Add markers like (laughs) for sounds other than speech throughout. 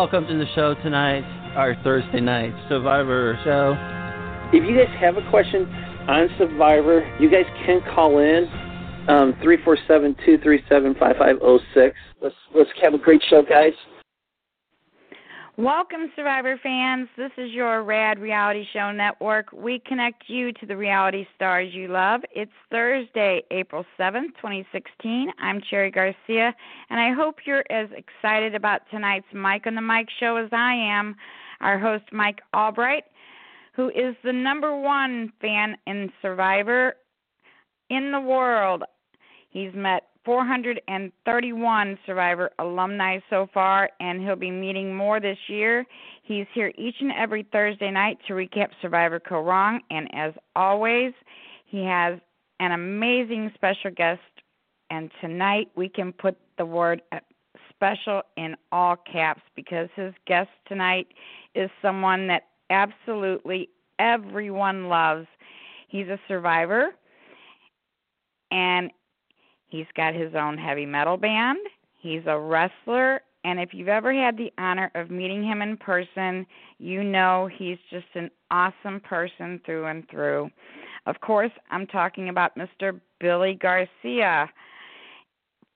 Welcome to the show tonight, our Thursday night Survivor show. If you guys have a question on Survivor, you guys can call in um, three four seven two three seven five five zero six. Let's let's have a great show, guys. Welcome, Survivor fans. This is your Rad Reality Show Network. We connect you to the reality stars you love. It's Thursday, April 7th, 2016. I'm Cherry Garcia, and I hope you're as excited about tonight's Mike on the Mic show as I am. Our host, Mike Allbright, who is the number one fan in Survivor in the world. He's met 431 Survivor alumni so far, and he'll be meeting more this year. He's here each and every Thursday night to recap Survivor Kaôh Rōng, and as always, he has an amazing special guest. And tonight we can put the word special in all caps because his guest tonight is someone that absolutely everyone loves. He's a survivor, and He's got his own heavy metal band. He's a wrestler. And if you've ever had the honor of meeting him in person, you know he's just an awesome person through and through. Of course, I'm talking about Mr. Billy Garcia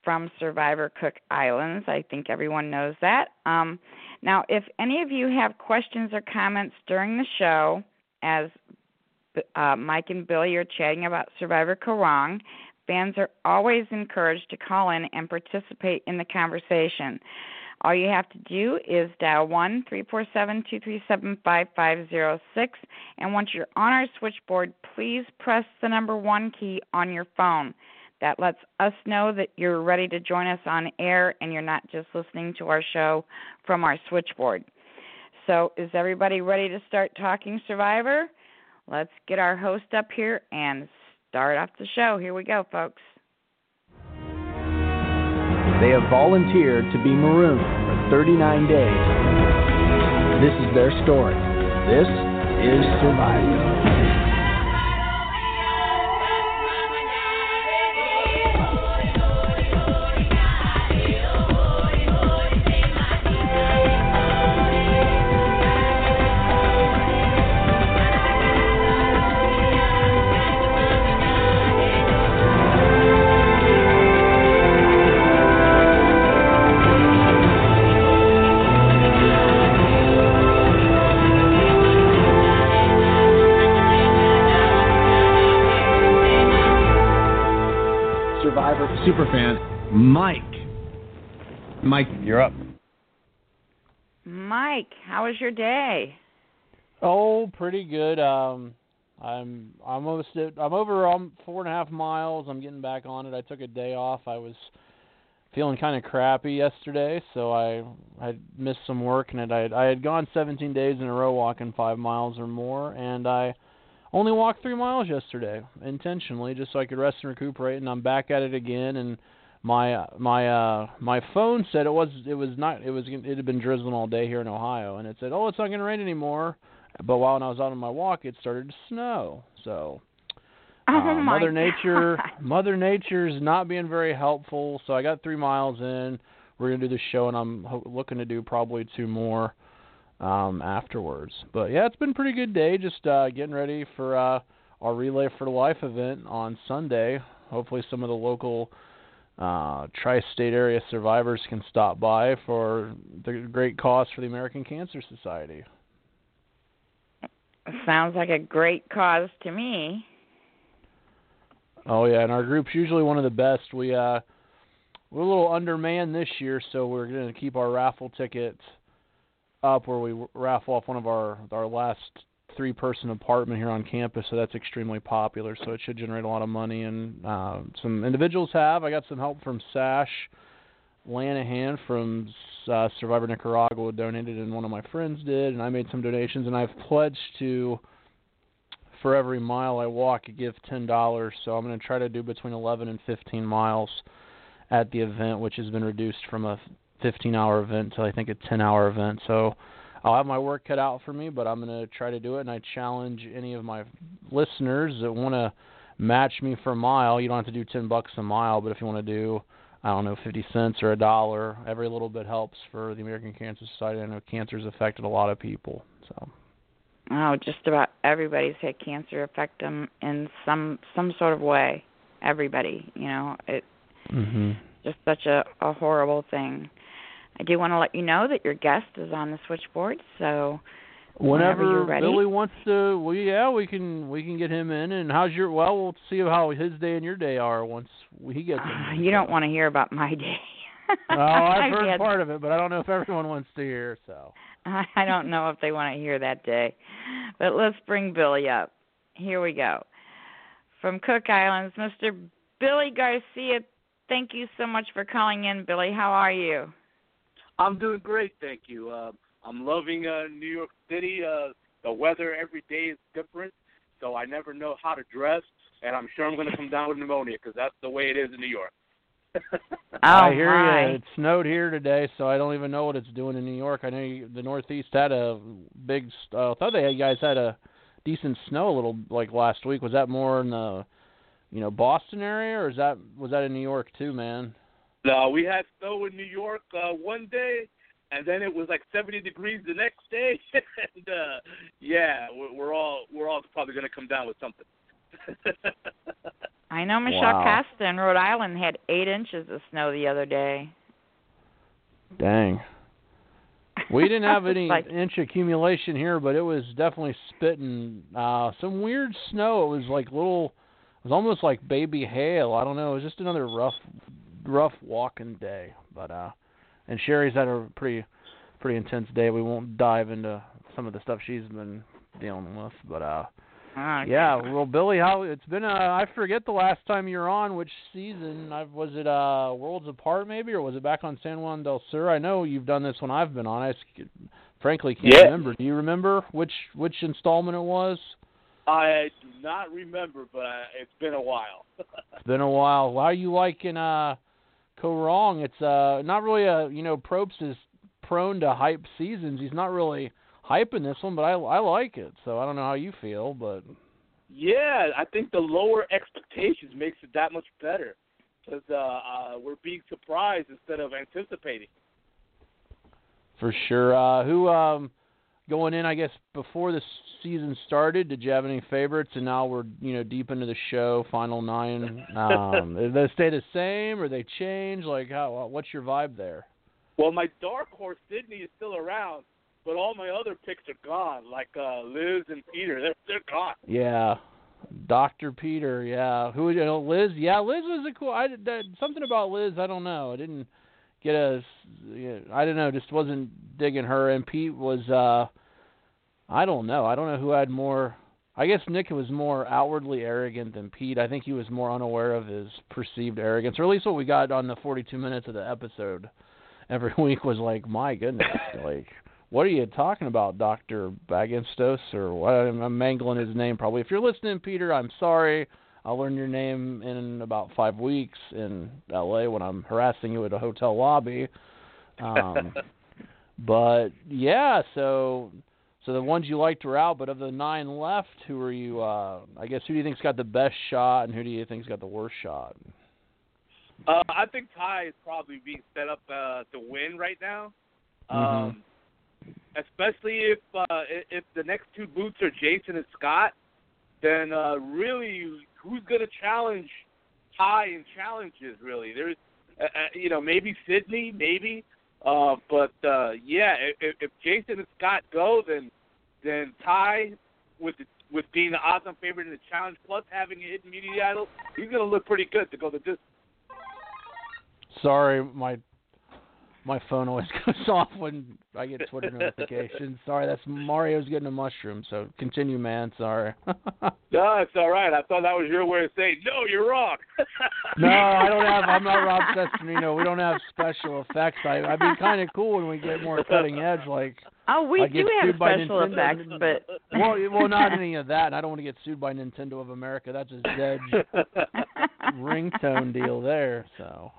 from Survivor Cook Islands. I think everyone knows that. Um, now, if any of you have questions or comments during the show, as uh, Mike and Billy are chatting about Survivor Kaôh Rōng, Fans are always encouraged to call in and participate in the conversation. All you have to do is dial one three four seven two three seven five five zero six, and once you're on our switchboard, please press the number one key on your phone. That lets us know that you're ready to join us on air and you're not just listening to our show from our switchboard. So, is everybody ready to start talking Survivor? Let's get our host up here and start off the show. Here we go, folks. They have volunteered to be marooned for 39 days. This is their story. This is Survivor. Mike, how was your day? Oh, pretty good. Um, I'm I'm almost I'm over um, four and a half miles. I'm getting back on it. I took a day off. I was feeling kind of crappy yesterday, so I I missed some work and I I had gone 17 days in a row walking five miles or more, and I only walked three miles yesterday intentionally just so I could rest and recuperate. And I'm back at it again. And my my uh my phone said it was it was not it was it had been drizzling all day here in Ohio, and it said oh it's not going to rain anymore. But while I was out on my walk, it started to snow. So Oh uh, my Mother Nature, God. Mother Nature's not being very helpful. So I got three miles in. We're gonna do the show, and I'm ho- looking to do probably two more um, afterwards. But yeah, it's been a pretty good day. Just uh, getting ready for uh, our Relay for Life event on Sunday. Hopefully, some of the local uh, tri-state area survivors can stop by for the great cause for the American Cancer Society. Sounds like a great cause to me. Oh yeah, and our group's usually one of the best. We uh we're a little undermanned this year, so we're going to keep our raffle tickets up where we raffle off one of our our last three person apartment here on campus, so that's extremely popular. So it should generate a lot of money and uh some individuals have. I got some help from Sash Lenahan from uh, Survivor Nicaragua donated, and one of my friends did, and I made some donations, and I've pledged to for every mile I walk, give ten dollars. So I'm going to try to do between 11 and 15 miles at the event, which has been reduced from a 15-hour event to I think a 10-hour event. So I'll have my work cut out for me, but I'm going to try to do it. And I challenge any of my listeners that want to match me for a mile. You don't have to do 10 bucks a mile, but if you want to do I don't know, 50 cents or a dollar, every little bit helps for the American Cancer Society. I know cancer's affected a lot of people. So Oh, just about everybody's had cancer affect them in some some sort of way. Everybody, you know, it mhm. just such a a horrible thing. I do want to let you know that your guest is on the switchboard, so Whenever you're ready. Billy wants to, well, yeah, we can we can get him in. And how's your? Well, we'll see how his day and your day are once he gets. uh, in. you don't want to hear about my day. Oh, I've (laughs) heard part of it, but I don't know if everyone wants to hear. So. (laughs) I don't know if they want to hear that day. But let's bring Billy up. Here we go. From Cook Islands, Mr. Billy Garcia, thank you so much for calling in, Billy. How are you? I'm doing great, thank you. Uh, I'm loving uh, New York City. Uh, the weather every day is different, so I never know how to dress, and I'm sure I'm going to come down with pneumonia because that's the way it is in New York. (laughs) Oh, I hear my. you. It snowed here today, so I don't even know what it's doing in New York. I know you, the Northeast had a big. Uh, I thought they you guys had a decent snow a little like last week. Was that more in the, you know, Boston area, or is that was that in New York too, man? No, we had snow in New York uh, one day, and then it was like 70 degrees the next day. (laughs) and uh, yeah, we're, we're all we're all probably going to come down with something. (laughs) I know Michelle Wow. Costa in Rhode Island had eight inches of snow the other day. Dang. We (laughs) didn't have any Like- inch accumulation here, but it was definitely spitting uh some weird snow. It was like little it was almost like baby hail. I don't know. It was just another rough rough walking day. But uh and Sherry's had a pretty pretty intense day. We won't dive into some of the stuff she's been dealing with, but uh Oh, yeah, God. well, Billy, how it's been? Uh, I forget the last time you were on. Which season? I, was it uh, Worlds Apart maybe, or was it back on San Juan del Sur? I know you've done this when I've been on. I s- frankly can't Yeah. remember. Do you remember which which installment it was? I do not remember, but uh, it's been a while. (laughs) It's been a while. How are you liking uh, Kaôh Rōng? It's uh, not really a you know Probst is prone to hype seasons. He's not really hyping this one, but I I like it. So I don't know how you feel, but Yeah, I think the lower expectations makes it that much better because uh, uh, we're being surprised instead of anticipating. For sure. Uh, who um, going in? I guess before the season started, did you have any favorites? And now we're you know deep into the show, final nine. (laughs) Um, they stay the same or they change? Like how? What's your vibe there? Well, my dark horse Sydney is still around, but all my other picks are gone, like uh, Liz and Peter. They're they're gone. Yeah, Doctor Peter, yeah. Who you know, Liz? Yeah, Liz was a cool. I that, something about Liz. I don't know. I didn't get a. I don't know. Just wasn't digging her. And Pete was. uh I don't know. I don't know who had more. I guess Nick was more outwardly arrogant than Pete. I think he was more unaware of his perceived arrogance, or at least what we got on the 42 minutes of the episode every (laughs) week was like, my goodness, like what are you talking about, Doctor Baggenstos, or what? I'm mangling his name probably. If you're listening, Peter, I'm sorry. I'll learn your name in about five weeks in L.A. when I'm harassing you at a hotel lobby. Um, (laughs) but yeah, so so the ones you liked were out, but of the nine left, who are you? Uh, I guess who do you think's got the best shot, and who do you think's got the worst shot? Uh, I think Tai is probably being set up uh, to win right now. Mm-hmm. Um, especially if uh, if the next two boots are Jason and Scott, then uh, really who's going to challenge Tai in challenges? Really, there's uh, uh, you know maybe Sydney, maybe, uh, but uh, yeah, if, if Jason and Scott go, then then Tai with the, with being the odds-on favorite in the challenge, plus having a hidden immunity idol, he's going to look pretty good to go the distance. Sorry, my my phone always (laughs) goes off when I get Twitter notifications. Sorry, that's Mario's getting a mushroom. So continue, man. Sorry. (laughs) no, it's all right. I thought that was your way of saying no. You're wrong. (laughs) no, I don't have. I'm not Rob Cesternino. We don't have special effects. I I'd be kind of cool when we get more cutting edge. Like oh, we I get do have sued by special Nintendo. effects, but well, well, not any of that. And I don't want to get sued by Nintendo of America. That's a Zedge ringtone deal there. So.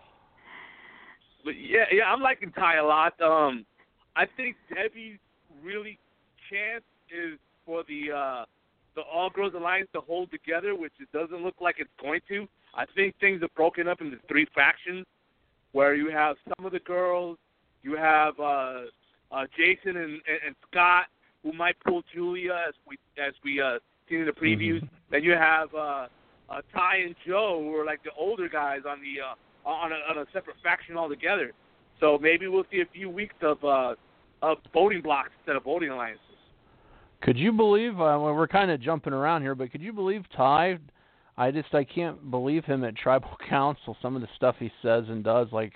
But yeah, yeah, I'm liking Tai a lot. Um, I think Debbie's really chance is for the uh, the All Girls Alliance to hold together, which it doesn't look like it's going to. I think things are broken up into three factions, where you have some of the girls, you have uh, uh, Jason and, and, and Scott, who might pull Julia as we as we uh, seen in the previews. Then you have uh, uh, Tai and Joe, who are like the older guys on the uh, on a, on a separate faction altogether. So maybe we'll see a few weeks of uh, of voting blocks instead of voting alliances. Could you believe? Uh, well, we're kind of jumping around here, but could you believe Tai? I just I can't believe him at tribal (laughs) council. Some of the stuff he says and does, like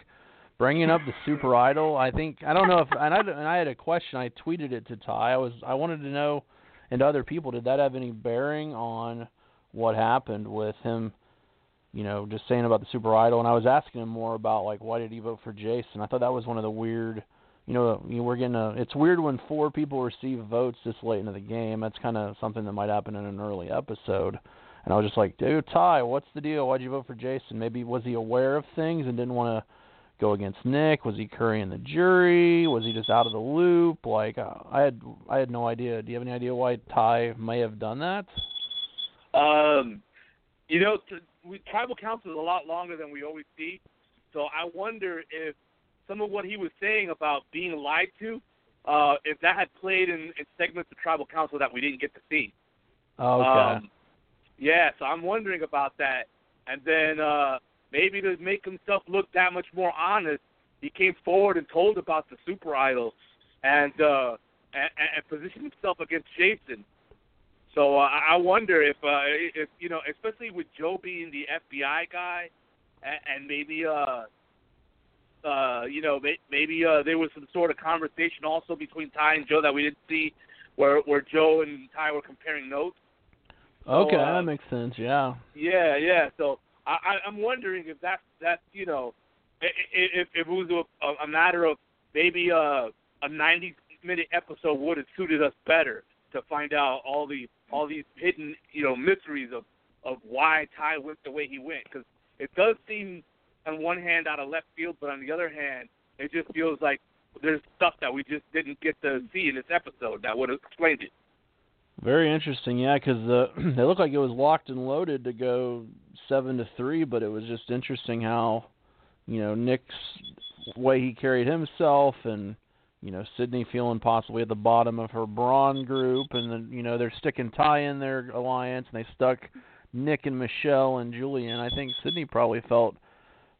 bringing up the super idol. I think I don't know if and I and I had a question. I tweeted it to Tai. I was I wanted to know and other people did that have any bearing on what happened with him you know, just saying about the Super Idol, and I was asking him more about like why did he vote for Jason. I thought that was one of the weird, you know, you we're getting a. It's weird when four people receive votes this late into the game. That's kind of something that might happen in an early episode. And I was just like, dude, Tai, what's the deal? Why'd you vote for Jason? Maybe was he aware of things and didn't want to go against Nick? Was he currying the jury? Was he just out of the loop? Like, uh, I had I had no idea. Do you have any idea why Tai may have done that? Um, you know, we, tribal council is a lot longer than we always see. So I wonder if some of what he was saying about being lied to, uh, if that had played in, in segments of tribal council that we didn't get to see. Okay. Um, yeah, so I'm wondering about that. And then uh, maybe to make himself look that much more honest, he came forward and told about the super idol and uh, and, and positioned himself against Jason. So uh, I wonder if, uh, if you know, especially with Joe being the FBI guy, and, and maybe, uh, uh, you know, maybe uh, there was some sort of conversation also between Tai and Joe that we didn't see, where where Joe and Tai were comparing notes. Okay, So, uh, that makes sense. Yeah. Yeah, yeah. So I, I'm wondering if that's that's you know, if if it was a, a matter of maybe a a 90 minute episode would have suited us better to find out all the all these hidden you know mysteries of of why Tai went the way he went because it does seem on one hand out of left field, but on the other hand, it just feels like there's stuff that we just didn't get to see in this episode that would have explained it. Very interesting, yeah, because uh, (clears throat) they looked like it was locked and loaded to go seven to three, but it was just interesting how, you know, Nick's way he carried himself, and you know Sydney feeling possibly at the bottom of her brawn group, and then you know they're sticking Tai in their alliance, and they stuck Nick and Michelle and Julian. I think Sydney probably felt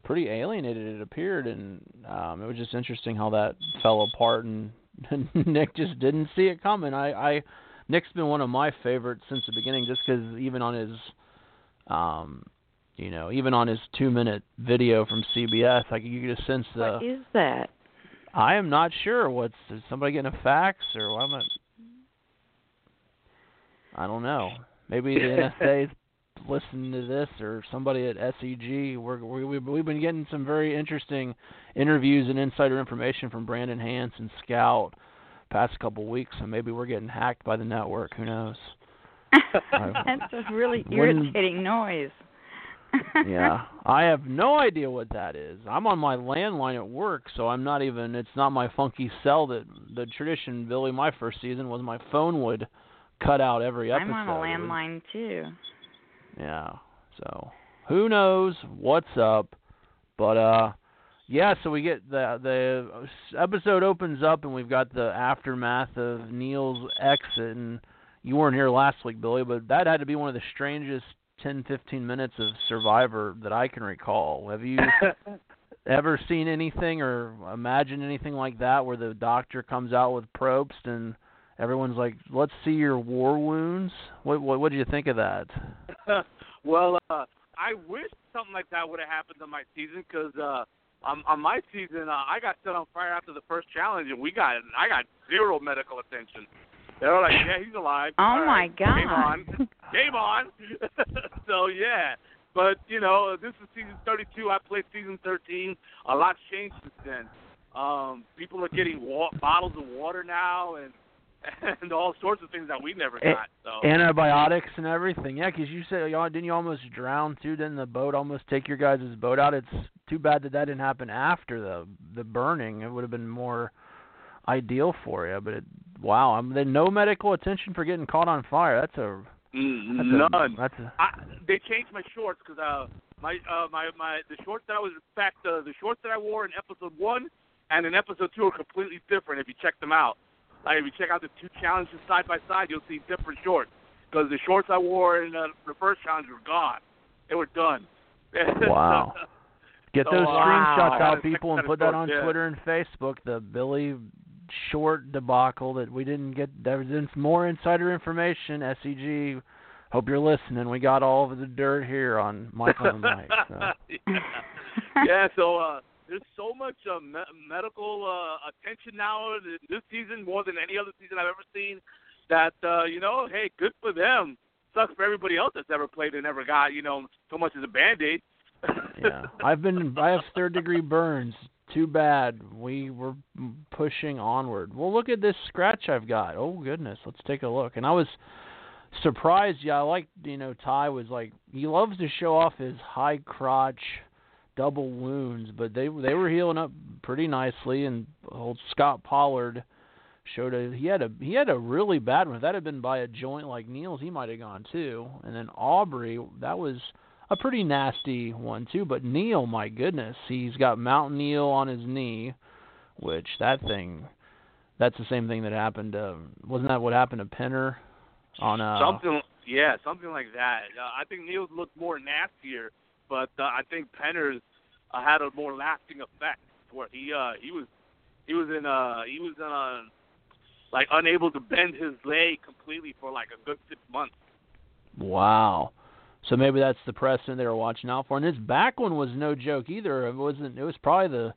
pretty alienated. It appeared, and um, it was just interesting how that fell apart, and (laughs) Nick just didn't see it coming. I, I Nick's been one of my favorites since the beginning, just because even on his, um, you know, even on his two-minute video from CBS, like you could just sense the. What is that? I am not sure. What's is somebody getting a fax or what? Am I, I don't know. Maybe the (laughs) NSA is listening to this or somebody at SEG. We're, we, we've been getting some very interesting interviews and insider information from Brandon Hantz and Scout past couple weeks, so maybe we're getting hacked by the network. Who knows? (laughs) That's a really irritating noise. Yeah, (laughs) I have no idea what that is. I'm on my landline at work, so I'm not even. It's not my funky cell that the tradition. Billy, my first season was my phone would cut out every episode. I'm on a landline too. Yeah. So who knows what's up? But uh, yeah. So we get the the episode opens up, and we've got the aftermath of Neil's exit. And you weren't here last week, Billy, but that had to be one of the strangest 10, 15 minutes of Survivor that I can recall. Have you (laughs) ever seen anything or imagined anything like that, where the doctor comes out with probes and everyone's like, "Let's see your war wounds." What what what do you think of that? (laughs) well, uh, I wish something like that would have happened on my season because uh, on, on my season uh, I got set on fire after the first challenge, and we got I got zero medical attention. They were like, "Yeah, he's alive." Oh All my right, god! Game on, (laughs) game on. (laughs) so yeah, but you know, this is season 32. I played season 13. A lot's changed since then. Um, people are getting wa- bottles of water now, and (laughs) and all sorts of things that we never got. So antibiotics and everything. Yeah, because you said y'all didn't you almost drown too? Didn't the boat almost take your guys' boat out? It's too bad that that didn't happen after the the burning. It would have been more ideal for you. But it, wow, I mean, then no medical attention for getting caught on fire. That's a that's none. A, that's a, I, they changed my shorts because uh, my uh, my my the shorts that I was in fact uh, the shorts that I wore in episode one and in episode two are completely different if you check them out. Like if you check out the two challenges side by side, you'll see different shorts because the shorts I wore in uh, the first challenge were gone. They were done. (laughs) Wow. Get So, those uh, screenshots wow. out, people, and put that on Yeah. Twitter and Facebook. The Billy Short debacle that we didn't get. There's more insider information. SEG. Hope you're listening. We got all of the dirt here on Michael and Mike. (laughs) So. yeah. yeah, so uh, there's so much uh, me- medical uh, attention now this season, more than any other season I've ever seen. That uh, you know, hey, good for them. Sucks for everybody else that's ever played and never got you know so much as a band aid. yeah, I've been. I have third degree burns. Too bad. We were pushing onward. Well, look at this scratch I've got. Oh goodness, let's take a look. And I was surprised. Yeah, I like you know Tai was like he loves to show off his high crotch double wounds, but they they were healing up pretty nicely. And old Scott Pollard showed a he had a he had a really bad one. If that had been by a joint like Neil's, he might have gone too. And then Aubrey, that was a pretty nasty one too. But Neil, my goodness, he's got Mountain Neil on his knee, which that thing. That's the same thing that happened. Uh, wasn't that what happened to Penner on uh something, yeah, something like that. Uh, I think Neil's looked more nastier, but uh, I think Penner's uh, had a more lasting effect. Where he uh, he was he was in uh he was in uh like unable to bend his leg completely for like a good six months. Wow. So maybe that's the precedent they were watching out for. And his back one was no joke either. It wasn't. It was probably the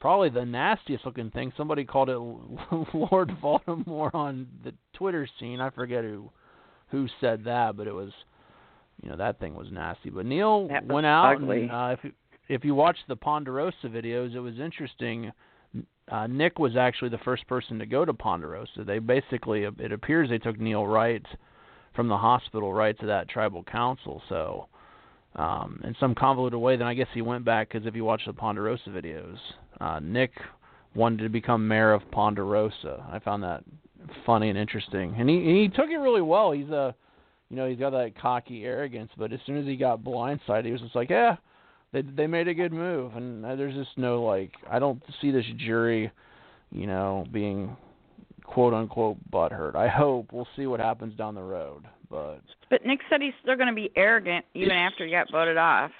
probably the nastiest looking thing. Somebody called it (laughs) Lord Voldemort on the Twitter scene. I forget who who said that, but it was you know that thing was nasty. But Neil went out ugly. and uh, if you, if you watch the Ponderosa videos, it was interesting. Uh, Nick was actually the first person to go to Ponderosa. They basically, it appears, they took Neil right from the hospital right to that tribal council. So, um, in some convoluted way, then I guess he went back because if you watch the Ponderosa videos, uh, Nick wanted to become mayor of Ponderosa. I found that funny and interesting, and he he took it really well. He's a, you know, he's got that cocky arrogance, but as soon as he got blindsided, he was just like, yeah, they they made a good move, and uh, there's just no like, I don't see this jury, you know, being quote unquote butthurt. I hope we'll see what happens down the road, but But Nick said he's still going to be arrogant even after he got voted off.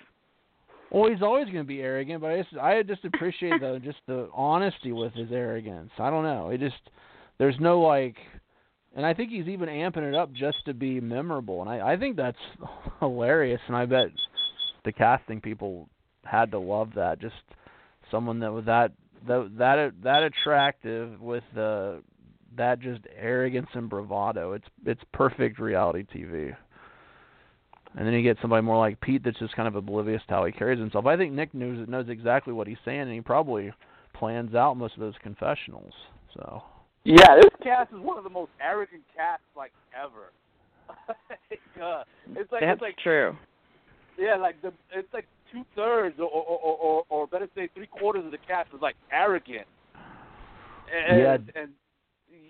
well, he's always going to be arrogant. But I just I just appreciate the just the honesty with his arrogance. I don't know. It just there's no like and I think he's even amping it up just to be memorable, and I I think that's (laughs) hilarious, and I bet the casting people had to love that. Just someone that was that that that that attractive with the that just arrogance and bravado. It's it's perfect reality TV. And then you get somebody more like Pete that's just kind of oblivious to how he carries himself. I think Nick knows knows exactly what he's saying, and he probably plans out most of those confessionals. So. Yeah, this cast is one of the most arrogant casts like ever. (laughs) uh, it's like That's it's like true. yeah, like the it's like two thirds or or, or or or better say three quarters of the cast is like arrogant. And, Yeah. and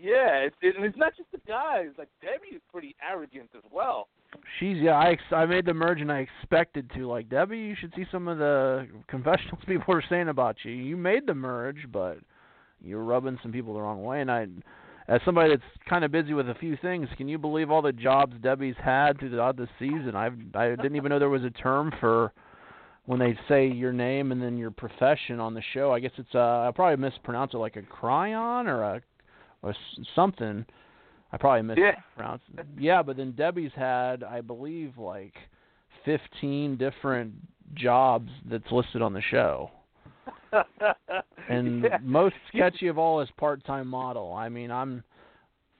yeah, it's it, and it's not just the guys. Like Debbie is pretty arrogant as well. She's yeah. I ex- I made the merge and I expected to like Debbie. You should see some of the confessionals (laughs) people are saying about you. You made the merge, but you're rubbing some people the wrong way. And I, as somebody that's kind of busy with a few things, can you believe all the jobs Debbie's had throughout the season? I've I didn't even know there was a term for when they say your name and then your profession on the show. I guess it's uh I probably mispronounce it like a cryon or a or something. I probably missed Yeah. it. Yeah, but then Debbie's had, I believe, like fifteen different jobs that's listed on the show, and (laughs) yeah. most sketchy of all is part-time model. I mean, I'm,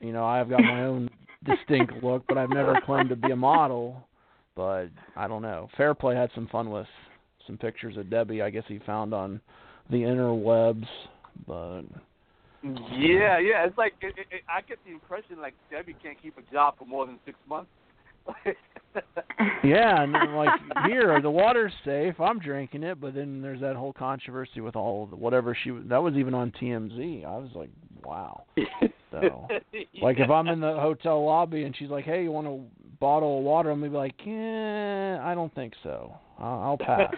you know, I've got my own distinct look, but I've never claimed to be a model. But I don't know. Fairplay had some fun with some pictures of Debbie. I guess he found on the interwebs, but Yeah, yeah. It's like it, it, I get the impression like Debbie can't keep a job for more than six months. (laughs) Yeah, and then, like here, the water's safe. I'm drinking it, but then there's that whole controversy with all of the, whatever she was. That was even on TMZ. I was like, wow. So, (laughs) like if I'm in the hotel lobby and she's like, "Hey, you want a bottle of water?" I'm gonna be like, "Yeah, I don't think so. I'll, I'll pass.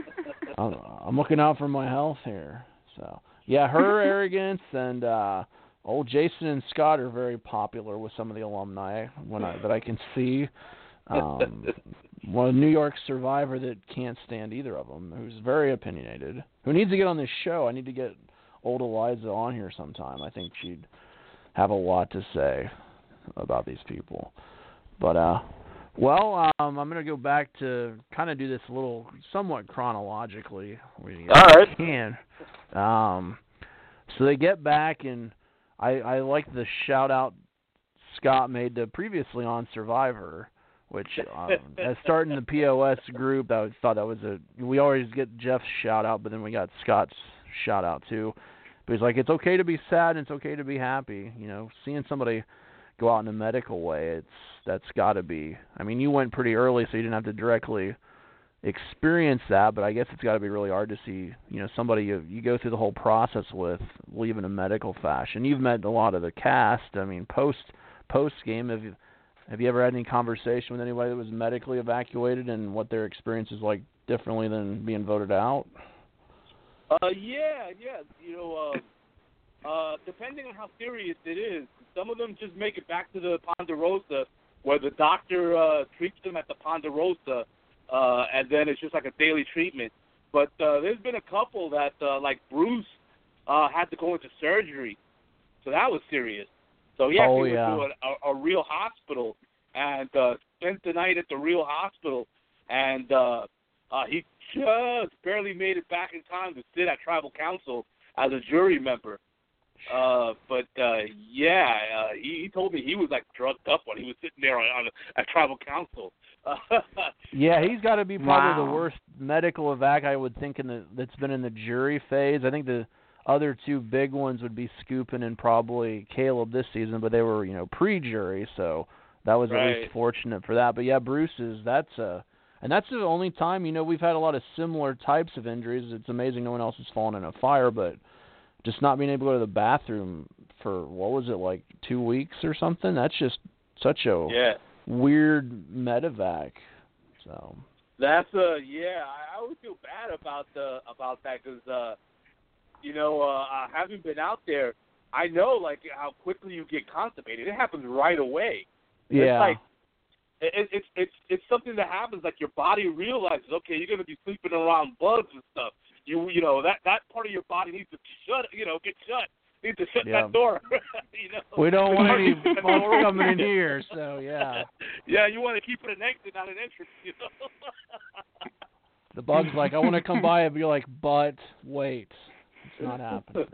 (laughs) I'm, I'm looking out for my health here." So, yeah, her arrogance and uh old Jason and Scott are very popular with some of the alumni when I, that I can see. Um, well, New York survivor that can't stand either of them, who's very opinionated, who needs to get on this show. I need to get old Eliza on here sometime. I think she'd have a lot to say about these people. But uh well, um I'm going to go back to kind of do this a little somewhat chronologically. We All right. can. Um so they get back and I I like the shout out Scott made to previously on Survivor, which um, (laughs) as starting the POS group, I thought that was a we always get Jeff's shout out, but then we got Scott's shout out too. But he's like, it's okay to be sad and it's okay to be happy. You know, seeing somebody go out in a medical way, it's that's got to be. I mean, you went pretty early, so you didn't have to directly experience that, but I guess it's got to be really hard to see, you know, somebody you you go through the whole process with leave in a medical fashion. You've met a lot of the cast. I mean, post post game, have you have you ever had any conversation with anybody that was medically evacuated and what their experience is like differently than being voted out? Uh, yeah, yeah. You know, uh, uh, depending on how serious it is, some of them just make it back to the Ponderosa, where the doctor uh, treats them at the Ponderosa, uh, and then it's just like a daily treatment. But uh, there's been a couple that, uh, like Bruce, uh, had to go into surgery, so that was serious. So he Oh, yeah. went to a, a, a real hospital and uh, spent the night at the real hospital, and uh, uh, he just barely made it back in time to sit at tribal council as a jury member. Uh, but uh, yeah, uh, he, he told me he was like drugged up when he was sitting there on, on at tribal council. (laughs) Yeah, he's got to be probably the worst medical evac I would think in the that's been in the jury phase. I think the other two big ones would be Skupin and probably Caleb this season, but they were you know pre-jury, so that was at least fortunate for that. But yeah, Bruce's that's uh and that's the only time you know we've had a lot of similar types of injuries. It's amazing no one else has fallen in a fire, but just not being able to go to the bathroom for what was it like two weeks or something? That's just such a yeah, weird medevac. So that's uh yeah. I, I always feel bad about the about that because uh, you know uh, uh, having been out there, I know like how quickly you get constipated. It happens right away. yeah, It's like it, it's it's it's something that happens. Like your body realizes, okay, you're gonna be sleeping around bugs and stuff. You you know that that part of your body needs to shut, you know, get shut. needs to shut Yeah. that door. (laughs) you know? We don't want any (laughs) folks coming in here, so yeah. yeah, you want to keep it an exit, not an entrance. You know. (laughs) The bug's like, I want to come by and be like, but wait, it's not happening.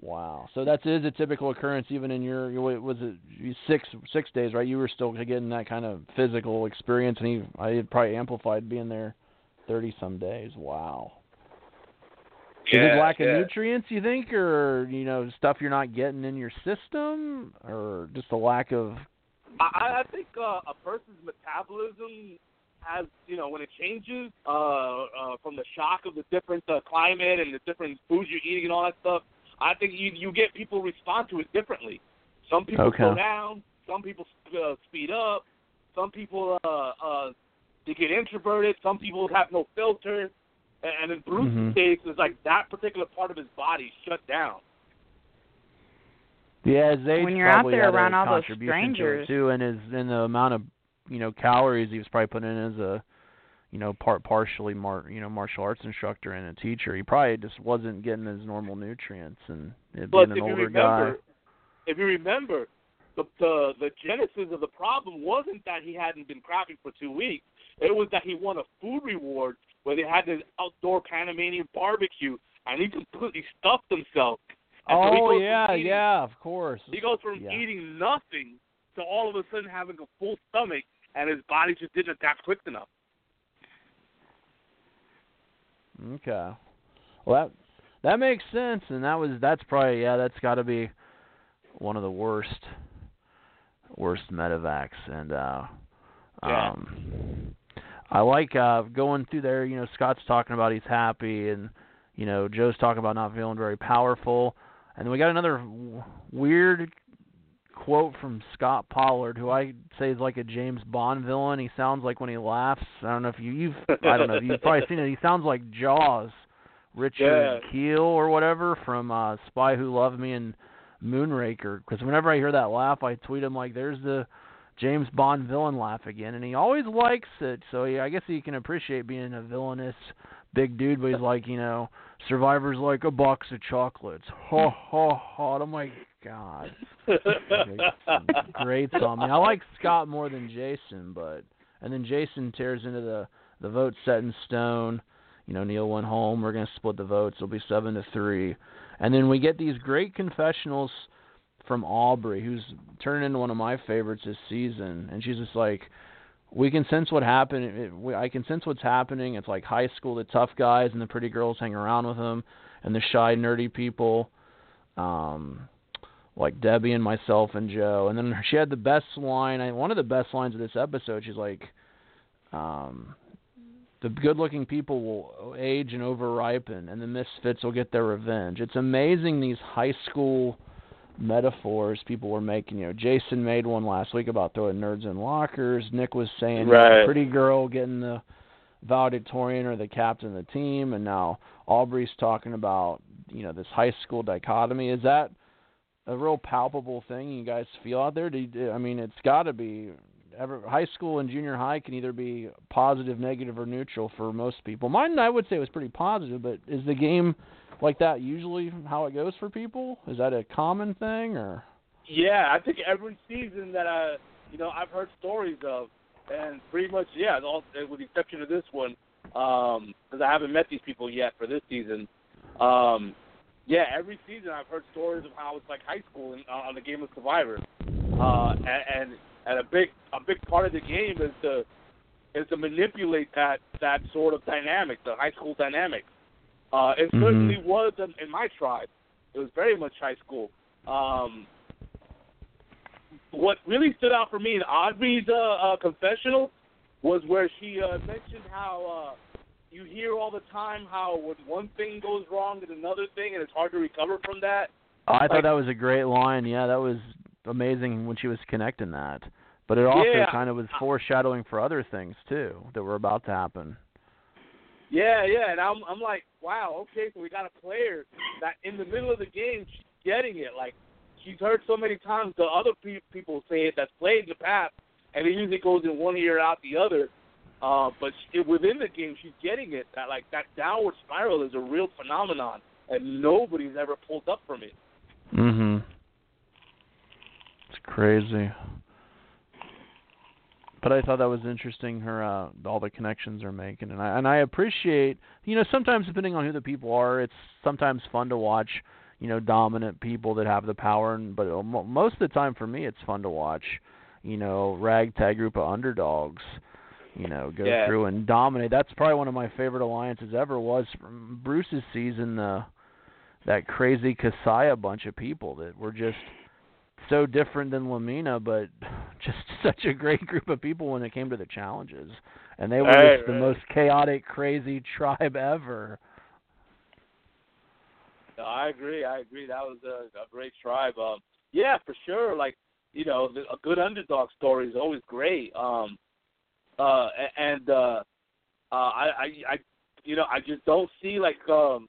Wow. So that is a typical occurrence, even in your was it six six days, right? You were still getting that kind of physical experience, and he I probably amplified being there thirty some days. Wow. Is it Yeah, lack of nutrients, you think, or you know stuff you're not getting in your system, or just a lack of? I, I think uh, a person's metabolism has, you know, when it changes uh, uh, from the shock of the different uh, climate and the different foods you're eating and all that stuff, I think you you get people respond to it differently. Some people Okay. slow down, some people uh, speed up, some people uh, uh, they get introverted, some people have no filter, and, and in Bruce's Mhm. case, it's like that particular part of his body shut down. Yeah, his When you're out there around all those contribution to it, strangers. too, and his and the amount of you know calories he was probably putting in as a you know part partially mar you know martial arts instructor and a teacher. He probably just wasn't getting his normal nutrients, and it being an you older remember, guy. if you remember, the, the the genesis of the problem wasn't that he hadn't been crapping for two weeks. It was that he won a food reward where they had this outdoor Panamanian barbecue, and he completely stuffed himself. And Oh from yeah, eating- yeah, of course. He goes from Yeah. eating nothing to all of a sudden having a full stomach, and his body just didn't adapt quick enough. Okay. Well, that that makes sense, and that was that's probably yeah, that's got to be one of the worst worst medevacs, and uh, Yeah. um, I like uh going through there. You know, Scott's talking about he's happy, and you know Joe's talking about not feeling very powerful, and then we got another w- weird quote from Scott Pollard, who I say is like a James Bond villain. He sounds like when he laughs. I don't know if you you've I don't know if you've probably seen it. He sounds like Jaws, Richard Yeah. Kiel or whatever from uh Spy Who Loved Me and Moonraker. Because whenever I hear that laugh, I tweet him like, "There's the James Bond villain laugh again," and he always likes it. So he, I guess he can appreciate being a villainous big dude, but he's like, you know, Survivor's like a box of chocolates. Ha ha ha! Oh, I'm like, God great on me. I like Scott more than Jason, but and then Jason tears into the the vote set in stone. You know, Neil went home. We're gonna split the votes. It'll be seven to three, and then we get these great confessionals from Aubrey, who's turning into one of my favorites this season. And she's just like, we can sense what happened. It, we, I can sense what's happening. It's like high school, the tough guys and the pretty girls hang around with them, and the shy, nerdy people. Um, like Debbie and myself and Joe. And then (laughs) she had the best line, one of the best lines of this episode. She's like, um, "The good-looking people will age and overripen, and the misfits will get their revenge." It's amazing these high school metaphors people were making. You know, Jason made one last week about throwing nerds in lockers. Nick was saying Right. pretty girl getting the valedictorian or the captain of the team, and now Aubrey's talking about you know this high school dichotomy. Is that a real palpable thing you guys feel out there? Do you, I mean, it's got to be. Ever, high school and junior high can either be positive, negative, or neutral for most people. Mine, I would say, was pretty positive. But is the game like that usually how it goes for people? Is that a common thing, or? Yeah, I think every season that I, you know, I've heard stories of, and pretty much, yeah, all, with the exception of this one, because I haven't met these people yet for this season. Um, yeah, every season I've heard stories of how it's like high school in, on the game of Survivor, uh, and, and and a big a big part of the game is to is to manipulate that that sort of dynamic, the high school dynamic. Uh, it Mhm. certainly was in, in my tribe. It was very much high school. Um, what really stood out for me in Aubrey's uh, uh, confessional was where she uh, mentioned how uh, you hear all the time how when one thing goes wrong, there's another thing, and it's hard to recover from that. Oh, I thought that was a great line. Yeah, that was amazing when she was connecting that. But it also Yeah. kind of was foreshadowing for other things too that were about to happen. Yeah, yeah, and I'm I'm like, wow, okay, so we got a player that in the middle of the game she's getting it. Like she's heard so many times the other pe- people say it that's played in the past, and it usually goes in one ear out the other. Uh, but she, within the game, she's getting it. That like that downward spiral is a real phenomenon, and nobody's ever pulled up from it. Mhm. Crazy. But I thought that was interesting. Her uh, all the connections are making, and I and I appreciate. You know, sometimes depending on who the people are, it's sometimes fun to watch. You know, dominant people that have the power, and but most of the time for me, it's fun to watch. You know, ragtag group of underdogs. You know, go Yeah. through and dominate. That's probably one of my favorite alliances ever. Was from Bruce's season. The that crazy Casaya bunch of people that were just so different than La Mina, but (sighs) just (laughs) such a great group of people when it came to the challenges. And they were Right, just the right. most chaotic, crazy (laughs) tribe ever. No, I agree. I agree. That was a, a great tribe. Um, yeah, for sure. Like you know, the, a good underdog story is always great. Um, uh, and uh, uh, I, I, I, you know, I just don't see like, um,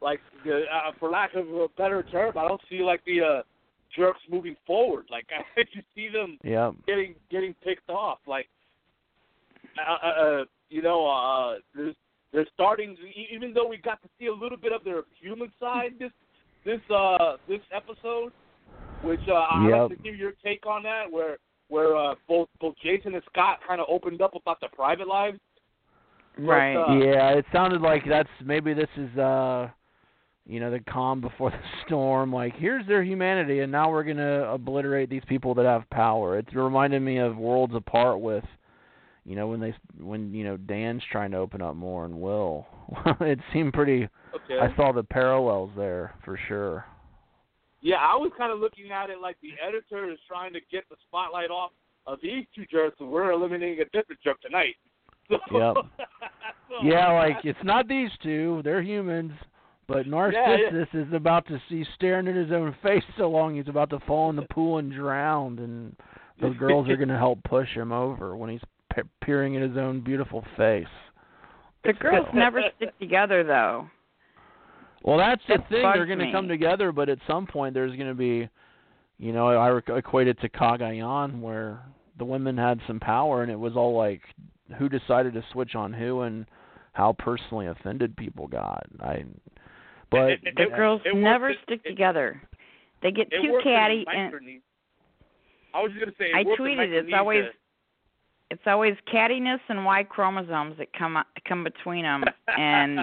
like the, uh, for lack of a better term, I don't see like the uh, jerks moving forward. Like (laughs) I just see them Yep. getting getting picked off. Like, uh, uh, you know, uh, there's they're starting. e- Even though we got to see a little bit of their human side this this uh this episode, which uh, I'd Yep. like to hear your take on that, where where uh, both both Jason and Scott kind of opened up about their private lives. But, Right. uh, yeah, it sounded like that's maybe this is uh you know, the calm before (laughs) the storm, like here's their humanity and now we're gonna obliterate these people that have power. It reminded me of Worlds Apart with you know, when they when, you know, Dan's trying to open up more and Will. (laughs) it seemed pretty Okay. I saw the parallels there for sure. Yeah, I was kind of looking at it like the editor is trying to get the spotlight off of these two jerks, and we're eliminating a different jerk tonight. (laughs) So, Yep. so Yeah, like it's not these two; they're humans. But Narcissus is about to see staring at his own face so long he's about to fall in the pool and drown, and the girls are going to help push him over when he's pe- peering at his own beautiful face. The girls never stick together though. Well, that's the That thing; they're going to come together, but at some point there's going to be, you know, I rec- equate it to Cagayan, where the women had some power, and it was all like, who decided to switch on who, and how personally offended people got. I, but It- it- The it- girls it worked never in- stick it- together. They get too catty and I was just gonna say. It I tweeted it's always it's always cattiness and Y chromosomes that come come between them, (laughs) and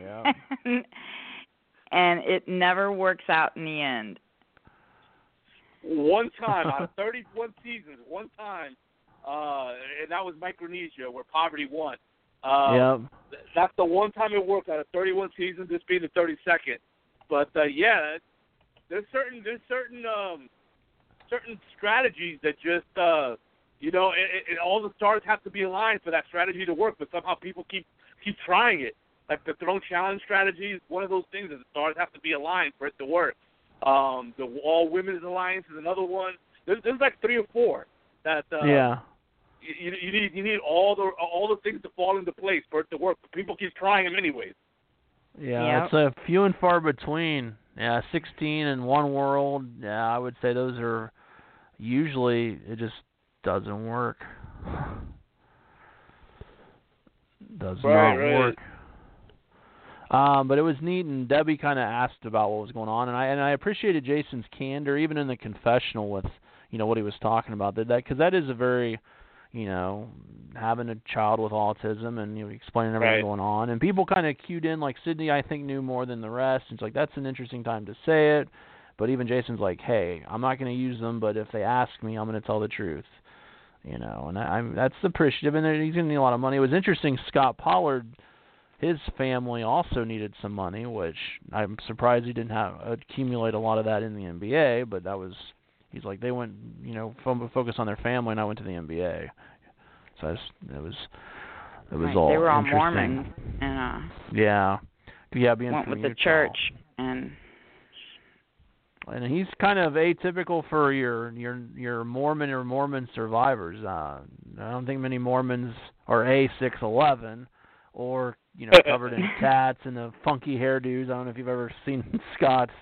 Yeah. (laughs) and it never works out in the end. one time out of (laughs) 31 seasons, one time, uh, and that was Micronesia where poverty won. Uh, yep. That's the one time it worked out of 31 seasons. This being the 32nd, but uh, yeah, there's certain there's certain um, certain strategies that just uh, you know, it, it, all the stars have to be aligned for that strategy to work. But somehow people keep keep trying it. Like the throne challenge strategy is one of those things that the stars have to be aligned for it to work. Um, the all women's alliance is another one. There's, there's like three or four that uh, yeah. You, you you need you need all the all the things to fall into place for it to work. People keep trying them anyways. Yeah, Yep. it's a few and far between. Yeah, 16 and one world. Yeah, I would say those are usually it just doesn't work. (sighs) Does Right, not right. work. Um, but it was neat, and Debbie kind of asked about what was going on, and I and I appreciated Jason's candor, even in the confessional with you know what he was talking about. That because that is a very you know, having a child with autism and you know, explaining everything Right. going on. And people kind of cued in, like Cydney, I think knew more than the rest. It's like that's an interesting time to say it. But even Jason's like, hey, I'm not going to use them, but if they ask me, I'm going to tell the truth. You know, and I, I'm that's appreciative. And he's going to need a lot of money. It was interesting. Scott Pollard, his family also needed some money, which I'm surprised he didn't have accumulate a lot of that in the NBA. But that was he's like they went, you know, focus on their family, and I went to the NBA. Just, it was it was Right, all they were all. Mormon and uh Yeah, yeah, being went with the church and and he's kind of atypical for your your your Mormon or Mormon survivors. Uh, I don't think many Mormons are a six eleven or you know covered in (laughs) tats and the funky hairdos. I don't know if you've ever seen (laughs) Scott's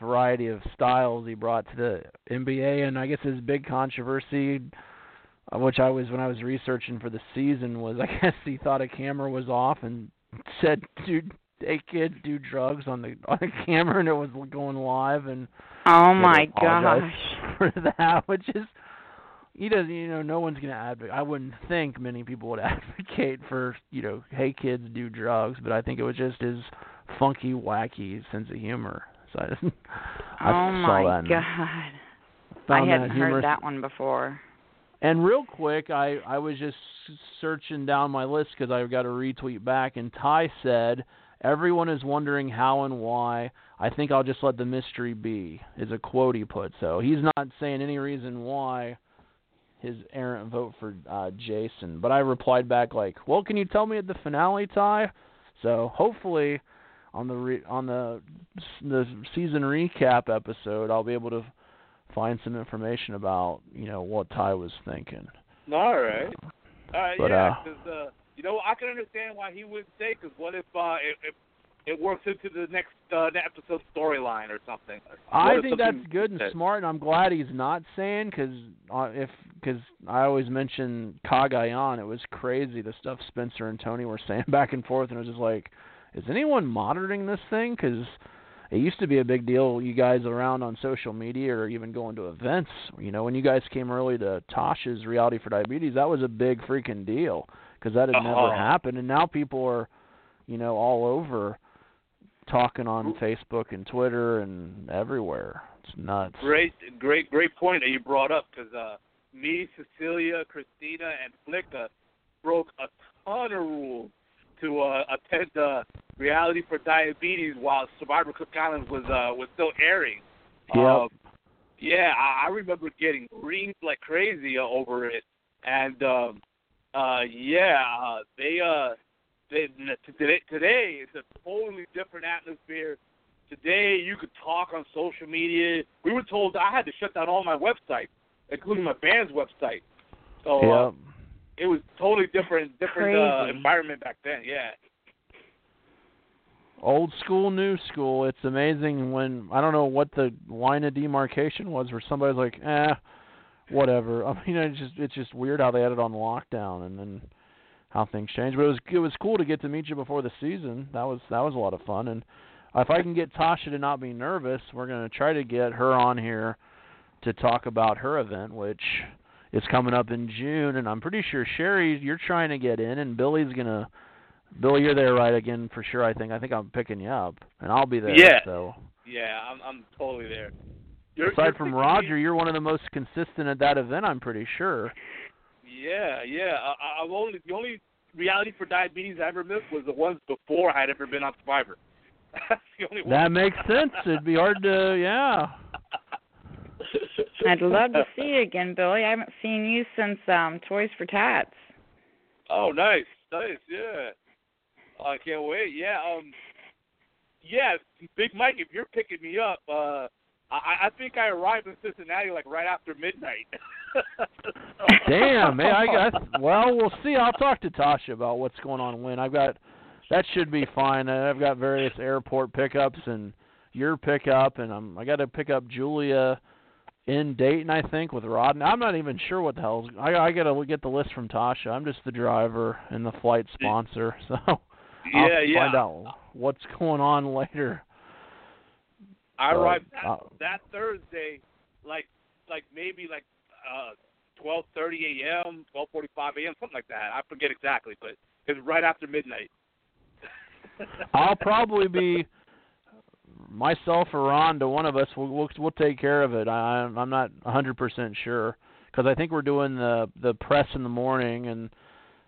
variety of styles he brought to the NBA, and I guess his big controversy, Uh, which I was when I was researching for the season, was (laughs) I guess he thought a camera was off and said, "Dude, hey kids do drugs on the on the (laughs) camera and it was going live and Oh to my gosh. (laughs) for that, which is he doesn't you know no one's gonna advocate. I wouldn't think many people would advocate for you know hey kids do drugs, but I think it was just his funky wacky sense of humor. So I, I oh saw my god. I hadn't heard that one before. And real quick, I I was just searching down my list because I've got a retweet back, and Tai said everyone is wondering how and why. I think I'll just let the mystery be. Is a quote he put. So he's not saying any reason why his errant vote for uh, Jason. But I replied back like, "Well, can you tell me at the finale, Tai?" So hopefully, on the re- on the the season recap episode, I'll be able to find some information about you know what Tai was thinking. All right. All right, But, yeah, uh, because uh, you know I can understand why he wouldn't say. Because what if uh, it, it it works into the next uh, episode storyline or something? I What think that's good and smart, and I'm glad he's not saying because uh, if because I always mention Cagayan, it was crazy the stuff Spencer and Tony were (laughs) saying back and forth, and it was just like, is anyone monitoring this thing? Because it used to be a big deal. You guys around on social media or even going to events. You know, when you guys came early to Tasha's Reality for Diabetes, that was a big freaking deal because that had Oh. never happened, and now people are, you know, all over talking on Facebook and Twitter and everywhere. It's nuts. Great, great, great point that you brought up because uh, me, Cecilia, Cristina, and Flicka broke a ton of rules to uh, attend uh, Reality for Diabetes while Survivor Cook Island was uh, was still airing. Yep. Um, yeah, I, I remember getting reamed like crazy uh, over it, and um, uh, yeah, uh, they uh, they, today today it's a totally different atmosphere. Today you could talk on social media. We were told I had to shut down all my websites, including my band's website. So uh, Yep. It was totally different different uh, environment back then. Yeah. Old school, new school. It's amazing when I don't know what the line of demarcation was where somebody's like, eh, whatever. (laughs) I mean, it's just it's just weird how they had it on lockdown and then how things changed. But it was it was cool to get to meet you before the season. That was that was a lot of fun. And if I can get Tasha to not be nervous, we're gonna try to get her on here to talk about her event, which is coming up in June. And I'm pretty sure Sherry, you're trying to get in, and Billy's gonna. Billy, you're there right again for sure. I think. I think I'm picking you up, and I'll be there. Yeah. So Yeah, I'm I'm totally there. You're, aside you're from Roger, me- you're one of the most consistent at that event. I'm pretty sure. Yeah, yeah. I, I've only the only reality for diabetes I ever missed was the ones before I had ever been on Survivor. (laughs) That's the only one. That makes sense. It'd be hard to, yeah. I'd love to see you (laughs) again, Billy. I haven't seen you since um Toys for Tots. Oh, nice, nice, yeah. I can't wait. Yeah, um, yeah, Big Mike, if you're picking me up, uh, I, I think I arrived in Cincinnati like right after midnight. (laughs) Damn, man. I got. (laughs) Well, we'll see. I'll talk to Tasha about what's going on when I've got. That should be fine. Uh, I've got various airport pickups and your pickup, and I'm. I got to pick up Julia in Dayton, I think, with Rod. I'm not even sure what the hell's. I I got to get the list from Tasha. I'm just the driver and the flight sponsor, (laughs) so I'll yeah, yeah. find out what's going on later. I arrived that, uh, that Thursday, like like maybe like uh twelve thirty a.m., twelve forty five a.m., something like that. I forget exactly, but it's right after midnight. I'll probably be (laughs) myself or Ron to One of us. We'll we'll, we'll take care of it. I, I'm not a 100% sure because I think we're doing the the press in the morning, and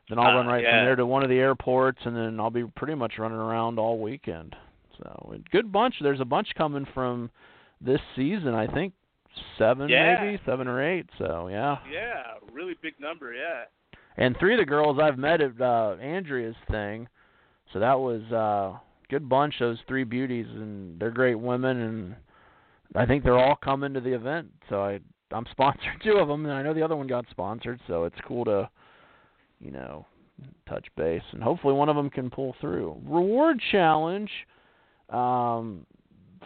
then I'll Ah, run right yeah. from there to one of the airports, and then I'll be pretty much running around all weekend. So a good bunch. There's a bunch coming from this season. I think seven, Yeah. maybe seven or eight. So yeah. Yeah, really big number. Yeah. And three of the girls I've met at uh Andrea's thing. So that was uh good bunch, those three beauties and they're great women and I think they're all coming to the event. So I I'm sponsored (laughs) two of them and I know the other one got sponsored, so it's cool to you know, touch base and hopefully one of them can pull through. Reward challenge um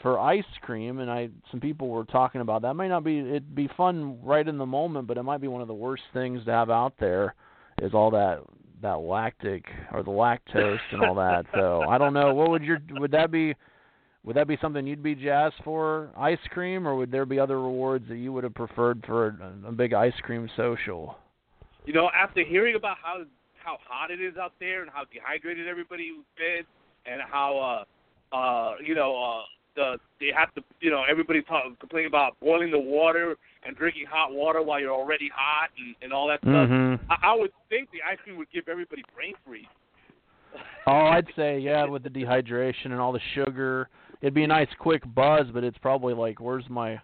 for ice cream and I some people were talking about that. Might not be it'd be fun right in the moment, but it might be one of the worst things to have out there is all that that lactic or the lactose and all that. So I don't know. What would your would that be? Would that be something you'd be jazzed for, ice cream, or would there be other rewards that you would have preferred for a, a big ice cream social? You know, after hearing about how how hot it is out there and how dehydrated everybody's been, and how uh uh you know uh the they have to you know everybody talk, complaining about boiling the water and drinking hot water while you're already hot and and all that Mhm. stuff. I, I would think the ice cream would give everybody brain freeze. Oh, (laughs) I'd say yeah, with the dehydration and all the sugar, it'd be a nice quick buzz, but it's probably like, where's my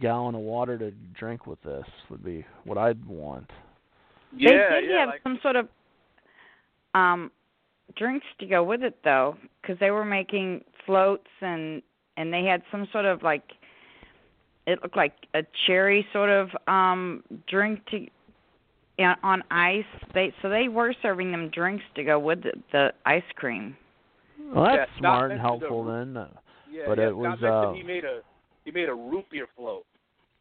gallon of water to drink with this? Would be what I'd want. they did have some sort of um drinks to go with it though, because they were making floats and and they had some sort of like it looked like a cherry sort of um drink to yeah, on ice. They so they were serving them drinks to go with the, the ice cream. Well, that's Yeah, smart and mentioned the helpful then. uh, Yeah, but yeah, it was Scott uh he made a he made a root beer float.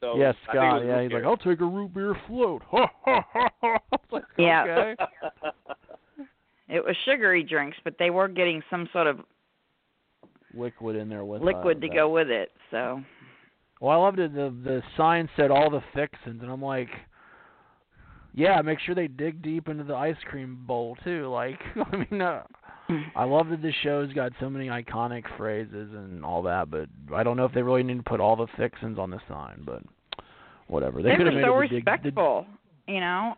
So yeah, it Scott. was Yeah, he's beer. like, I'll take a root beer float. (laughs) Ha ha ha ha. Like, Yeah. okay. (laughs) It was sugary drinks, but they were getting some sort of Liquid in there with liquid uh, to that. go with it. So Well, I loved it. The the sign said all the fixins, and I'm like, yeah, make sure they dig deep into the ice cream bowl too. Like, (laughs) I mean, uh, I love that the show's got so many iconic phrases and all that, but I don't know if they really need to put all the fixins on the sign. But whatever, they, they could were have made so it the dig- the- respectful, you know.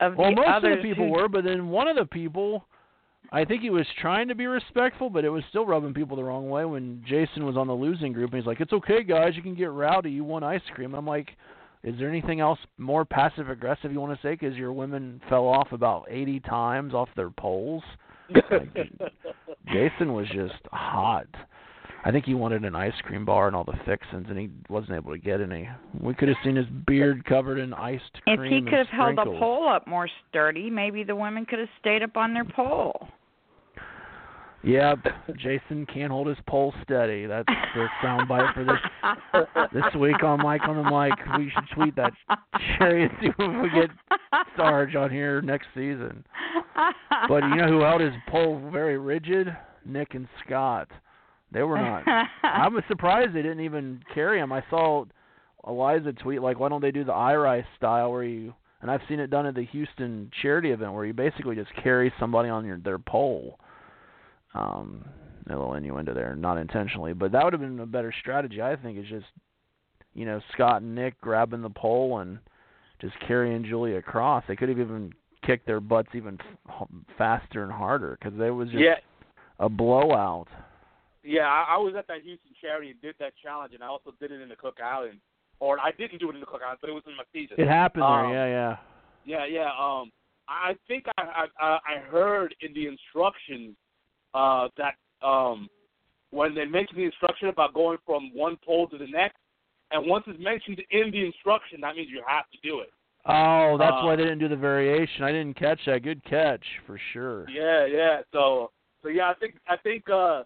Of well, the most others of the people who, were, but then one of the people, I think he was trying to be respectful, but it was still rubbing people the wrong way when Jason was on the losing group and he's like, "It's okay, guys, you can get rowdy. You want ice cream." I'm like, "Is there anything else more passive aggressive you want to say? Because your women fell off about 80 times off their poles." Like, (laughs) Jason was just hot. I think he wanted an ice cream bar and all the fixins, and he wasn't able to get any. We could have seen his beard covered in iced cream. if he could have held the pole up more sturdy, maybe the women could have stayed up on their pole. Yep, Jason can't hold his pole steady. That's the soundbite for this this week on Mike on the Mic. We should tweet that Sherry and see if we get Sarge on here next season. But you know who held his pole very rigid? Nick and Scott. They were not. (laughs) I was surprised they didn't even carry him. I saw Eliza tweet like, "Why don't they do the iRice style where you?" And I've seen it done at the Houston charity event where you basically just carry somebody on your their pole. Um, a little innuendo there, not intentionally, but that would have been a better strategy. I think is just, you know, Scott and Nick grabbing the pole and just carrying Julie across. They could have even kicked their butts even f- faster and harder because it was just yeah, a blowout. Yeah. I, I was at that Houston charity and did that challenge, and I also did it in the Cook and or I didn't do it in the cookout, but it was in my season. It happened Um, there, yeah, Yeah, yeah. yeah. Um, I think I I, I heard in the instructions uh, that um, when they mentioned the instruction about going from one pole to the next, and once it's mentioned in the instruction, that means you have to do it. Oh, that's Uh, why they didn't do the variation. I didn't catch that. Good catch for sure. Yeah, yeah. So, so yeah, I think I think uh,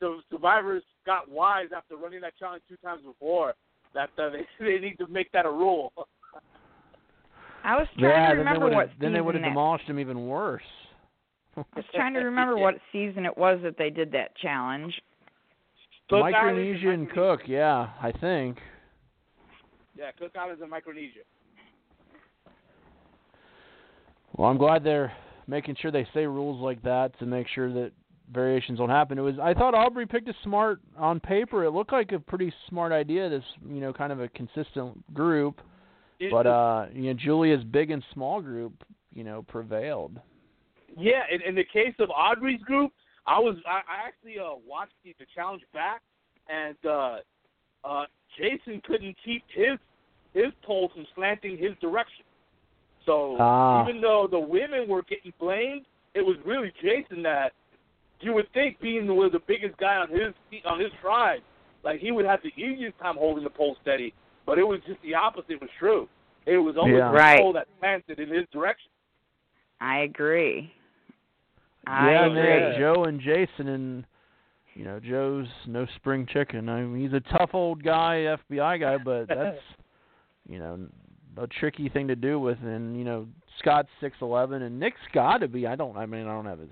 so survivors got wise after running that challenge two times before that uh, (laughs) they they need to make that a rule. I was trying Yeah, to then they remember would what have then they would have demolished him even worse. I was trying to remember what (laughs) season it was that they did that challenge. Cook Micronesia Islands and Cook, yeah, I think. Yeah, Cook Islands and Micronesia. Well, I'm glad they're making sure they say rules like that to make sure that variations don't happen. It was I thought Aubrey picked a smart on paper. It looked like a pretty smart idea. This you know kind of a consistent group, It- but uh you know Julia's big and small group you know prevailed. Yeah, in, in the case of Aubrey's group, I was I, I actually uh, watched the, the challenge back, and uh, uh, Jason couldn't keep his his pole from slanting his direction. So Ah. even though the women were getting blamed, it was really Jason that you would think being the, the biggest guy on his on his tribe, like he would have the easiest time holding the pole steady. But it was just the opposite was true. It was always Yeah. the Right. pole that slanted in his direction. I agree. I yeah, agree. had Joe and Jason, and you know Joe's no spring chicken. I mean, he's a tough old guy, FBI guy, but (laughs) that's you know a tricky thing to do with, and you know Scott's six eleven, and Nick's got to be. I don't. I mean, I don't have his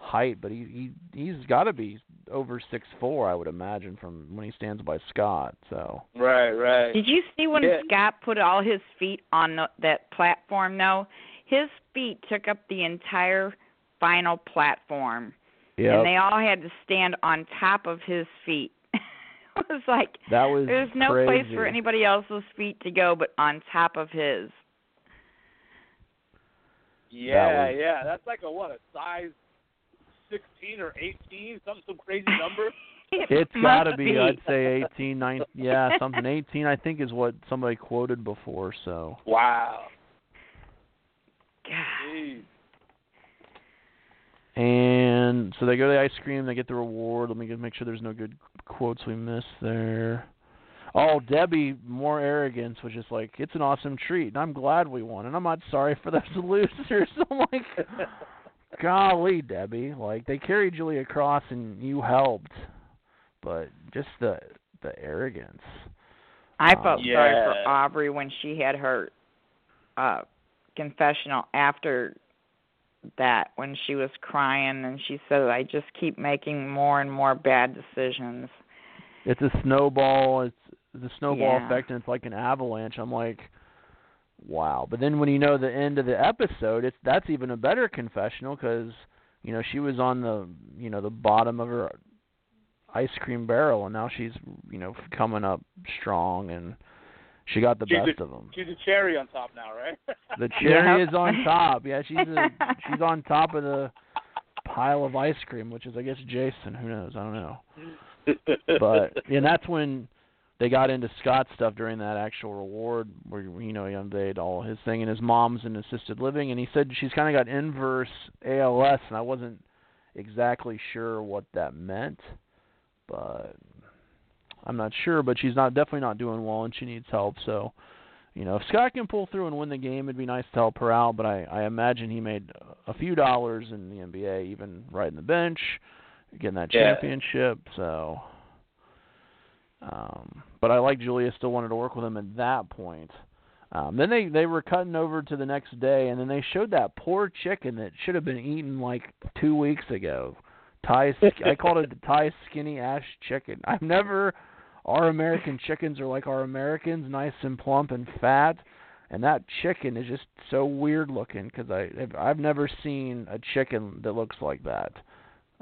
height, but he he he's got to be over six four. I would imagine from when he stands by Scott. So. Right, right. Did you see when Yeah. Scott put all his feet on the, that platform? No, his feet took up the entire final platform, Yeah. and they all had to stand on top of his feet. (laughs) it was like That was there's no crazy. place for anybody else's feet to go but on top of his. Yeah, was- yeah. That's like a what? A size sixteen or eighteen? Some some crazy number. (laughs) it has got to be, I'd say 18, 19, yeah, something 18 I think is what somebody quoted before, so. Wow. God. Jeez. And so they go to the ice cream, they get the reward. Let me just make sure there's no good quotes we missed there. Oh, Debbie, more arrogance, was just like, it's an awesome treat, and I'm glad we won, and I'm not sorry for those (laughs) losers. (laughs) I'm like, golly, Debbie, like they carried Julie across, and you helped, but just the the arrogance. I Um, felt sorry for Aubrey when she had her uh confessional after that when she was crying and she said I just keep making more and more bad decisions. It's a snowball. It's the snowball Yeah. effect, and it's like an avalanche. I'm like, wow. But then when you know the end of the episode, it's that's even a better confessional because you know she was on the you know the bottom of her ice cream barrel, and now she's you know coming up strong, and she got the She's best a- of them. She's a cherry on top now, right? (laughs) The cherry Yep. is on top. Yeah, she's a, (laughs) she's on top of the pile of ice cream, which is I guess Jason. Who knows? I don't know. (laughs) but and that's when they got into Scott stuff during that actual reward where you know he did all his thing and his mom's in assisted living. And he said she's kind of got inverse ALS and I wasn't exactly sure what that meant but I'm not sure. But she's not definitely not doing well and she needs help. So you know if Scott can pull through and win the game it'd be nice to help her out. But I I imagine he made a few dollars in the NBA even riding the bench getting that Yeah. championship. So um, but I like Julia still wanted to work with him at that point. Um, then they they were cutting over to the next day, and then they showed that poor chicken that should have been eaten like two weeks ago. Thai, I called it the Thai skinny ash chicken. I've never. Our American chickens are like our Americans, nice and plump and fat, and that chicken is just so weird looking because I I've- I've never seen a chicken that looks like that.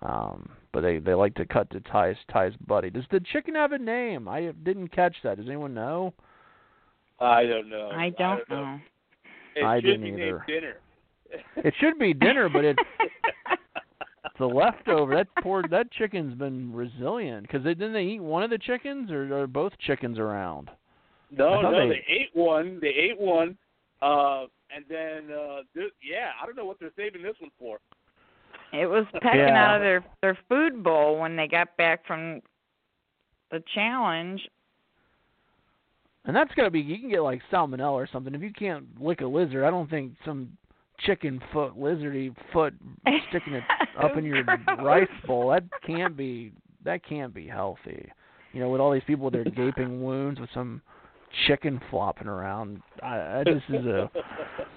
Um, but they they like to cut to Tai's Tai's buddy. Does the chicken have a name? I didn't catch that. Does anyone know? I don't know. I don't know. It I didn't be either. named dinner. It should be dinner, but it's (laughs) the leftover. That poor that chicken's been resilient because they didn't they eat one of the chickens or are both chickens around? No, no, they- they... ate one. They ate one, uh, and then uh, this, yeah, I don't know what they're saving this one for. It was pecking Yeah. out of their their food bowl when they got back from the challenge. And that's gotta be you can get like salmonella or something. If you can't lick a lizard, I don't think some chicken foot lizardy foot (laughs) sticking it up in your Gross. rice bowl that can't be that can't be healthy. You know, with all these people with their (laughs) gaping wounds with some chicken flopping around. I, I this is a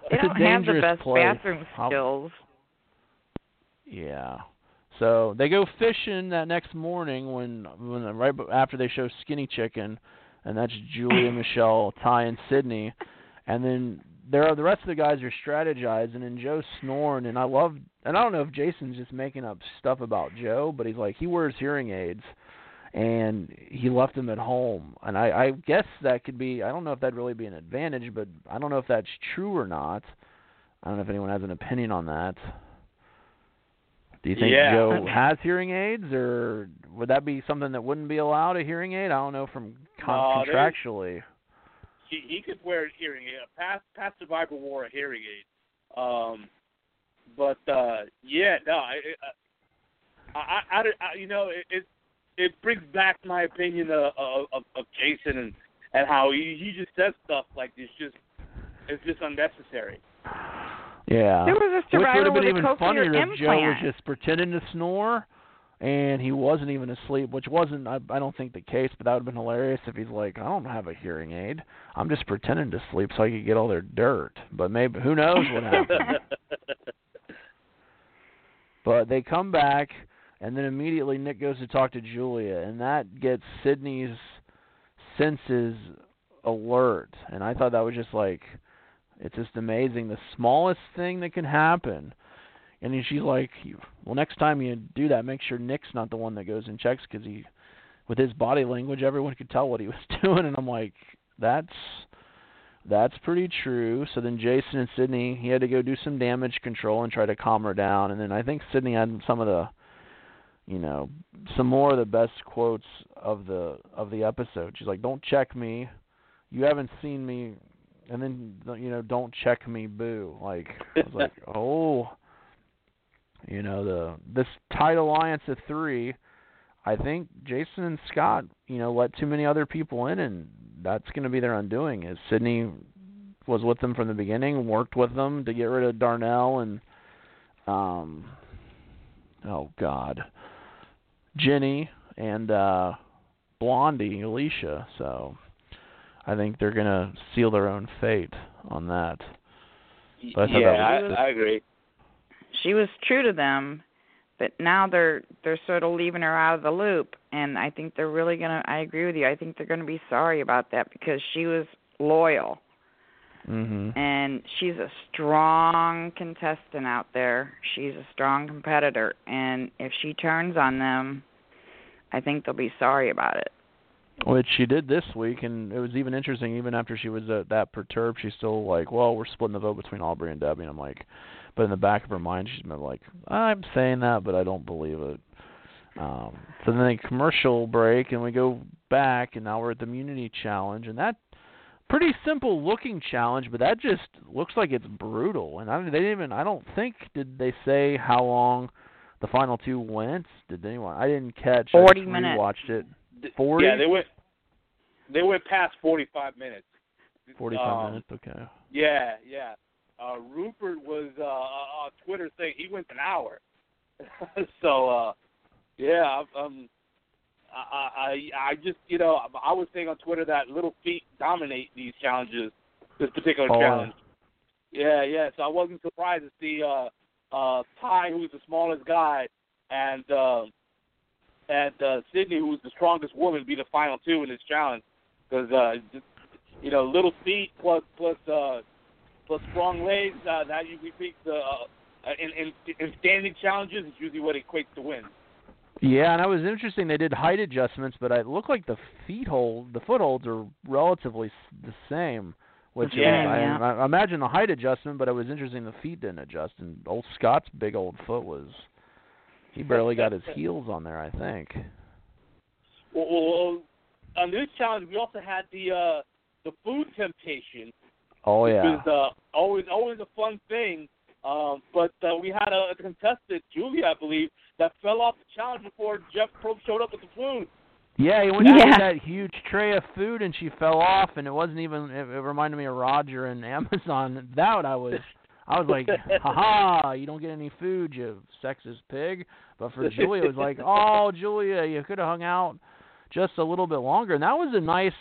They it's a don't have the dangerous best place. bathroom skills. Yeah. So they go fishing that next morning when when right after they show Skinny Chicken, and that's Julia, (coughs) Michelle, Tai, and Cydney, and then there are the rest of the guys are strategizing and Joe's snoring, and I love and I don't know if Jason's just making up stuff about Joe, but he's like he wears hearing aids, and he left them at home, and I I guess that could be I don't know if that'd really be an advantage, but I don't know if that's true or not. I don't know if anyone has an opinion on that. Do you think Yeah. Joe has hearing aids, or would that be something that wouldn't be allowed a hearing aid? I don't know from con- No, there's- contractually. He he could wear a hearing aid. Past past survivor wore a hearing aid. Um, but uh, yeah, no, I, I, I, I, I you know, it, it it brings back my opinion of of, of, of Jason and and how he he just says stuff like this just it's just unnecessary. Yeah. There was a Which would have been even funnier if Joe was just pretending to snore, and he wasn't even asleep, which wasn't I, I don't think the case, but that would have been hilarious if he's like, I don't have a hearing aid. I'm just pretending to sleep so I could get all their dirt. But maybe who knows what happened. (laughs) but they come back and then immediately Nick goes to talk to Julia and that gets Cydney's senses alert and I thought that was just like it's just amazing the smallest thing that can happen and then she's like, "Well, next time you do that, make sure Nick's not the one that goes and checks because he, with his body language, everyone could tell what he (laughs) was doing." And I'm like, "That's that's pretty true." So then Jason and Cydney, he had to go do some damage control and try to calm her down. And then I think Cydney had some of the, you know, some more of the best quotes of the of the episode. She's like, "Don't check me. You haven't seen me." And then you know, don't check me, boo. Like I was like, (laughs) oh, you know, the this tight alliance of three, I think Jason and Scott, you know, let too many other people in, and that's going to be their undoing. Is Cydney was with them from the beginning, worked with them to get rid of Darnell and, um, oh God, Jenny and uh Blondie, Alecia. So I think they're going to seal their own fate on that. But I yeah, I, was, I agree. She was true to them, but now they're they're sort of leaving her out of the loop, and I think they're really gonna. I agree with you. I think they're gonna be sorry about that because she was loyal, mm-hmm. and she's a strong contestant out there. She's a strong competitor, and if she turns on them, I think they'll be sorry about it. Which she did this week, and it was even interesting. Even after she was uh, that perturbed, she's still like, "Well, we're splitting the vote between Aubrey and Debbie." And I'm like, but in the back of her mind, she's been like, "I'm saying that, but I don't believe it." Um, so then a commercial break, and we go back, and now we're at the Immunity Challenge, and that pretty simple looking challenge, but that just looks like it's brutal. And I they didn't even I don't think did they say how long the final two went? Did anyone? I didn't catch. Forty I minutes. Watched it. Forty. Yeah, they went. They went past forty-five minutes. Forty-five um, minutes. Okay. Yeah, yeah. Uh, Rupert was uh, on Twitter saying he went an hour. (laughs) so uh, yeah, um, I, I I just you know I was saying on Twitter that little feet dominate these challenges. This particular oh, challenge. Yeah, yeah. So I wasn't surprised to see uh, uh, Tai, who's the smallest guy, and uh, and uh, Cydney, who's the strongest woman, be the final two in this challenge. Because uh, just, you know, little feet plus plus uh, plus strong legs, uh, that usually beats uh, uh, in, in in standing challenges. It's usually what equates to wins. Yeah, and it was interesting. They did height adjustments, but it looked like the feet hold, the footholds are relatively the same. Which yeah, is, yeah. I, I imagine the height adjustment, but it was interesting the feet didn't adjust. And old Scott's big old foot was, he barely got his heels on there. I think. Well, well, on this challenge, we also had the uh, the food temptation, Oh which yeah. is uh, always always a fun thing. Um, but uh, we had a, a contestant, Julia, I believe, that fell off the challenge before Jeff Probst showed up with the food. Yeah, he went Yeah. after that huge tray of food and she fell off, and it wasn't even. It, it reminded me of Roger and (laughs) Amazon. That I was, I was like, ha ha! You don't get any food, you sexist pig. But for Julia, it was like, (laughs) oh Julia, you could have hung out just a little bit longer, and that was a nice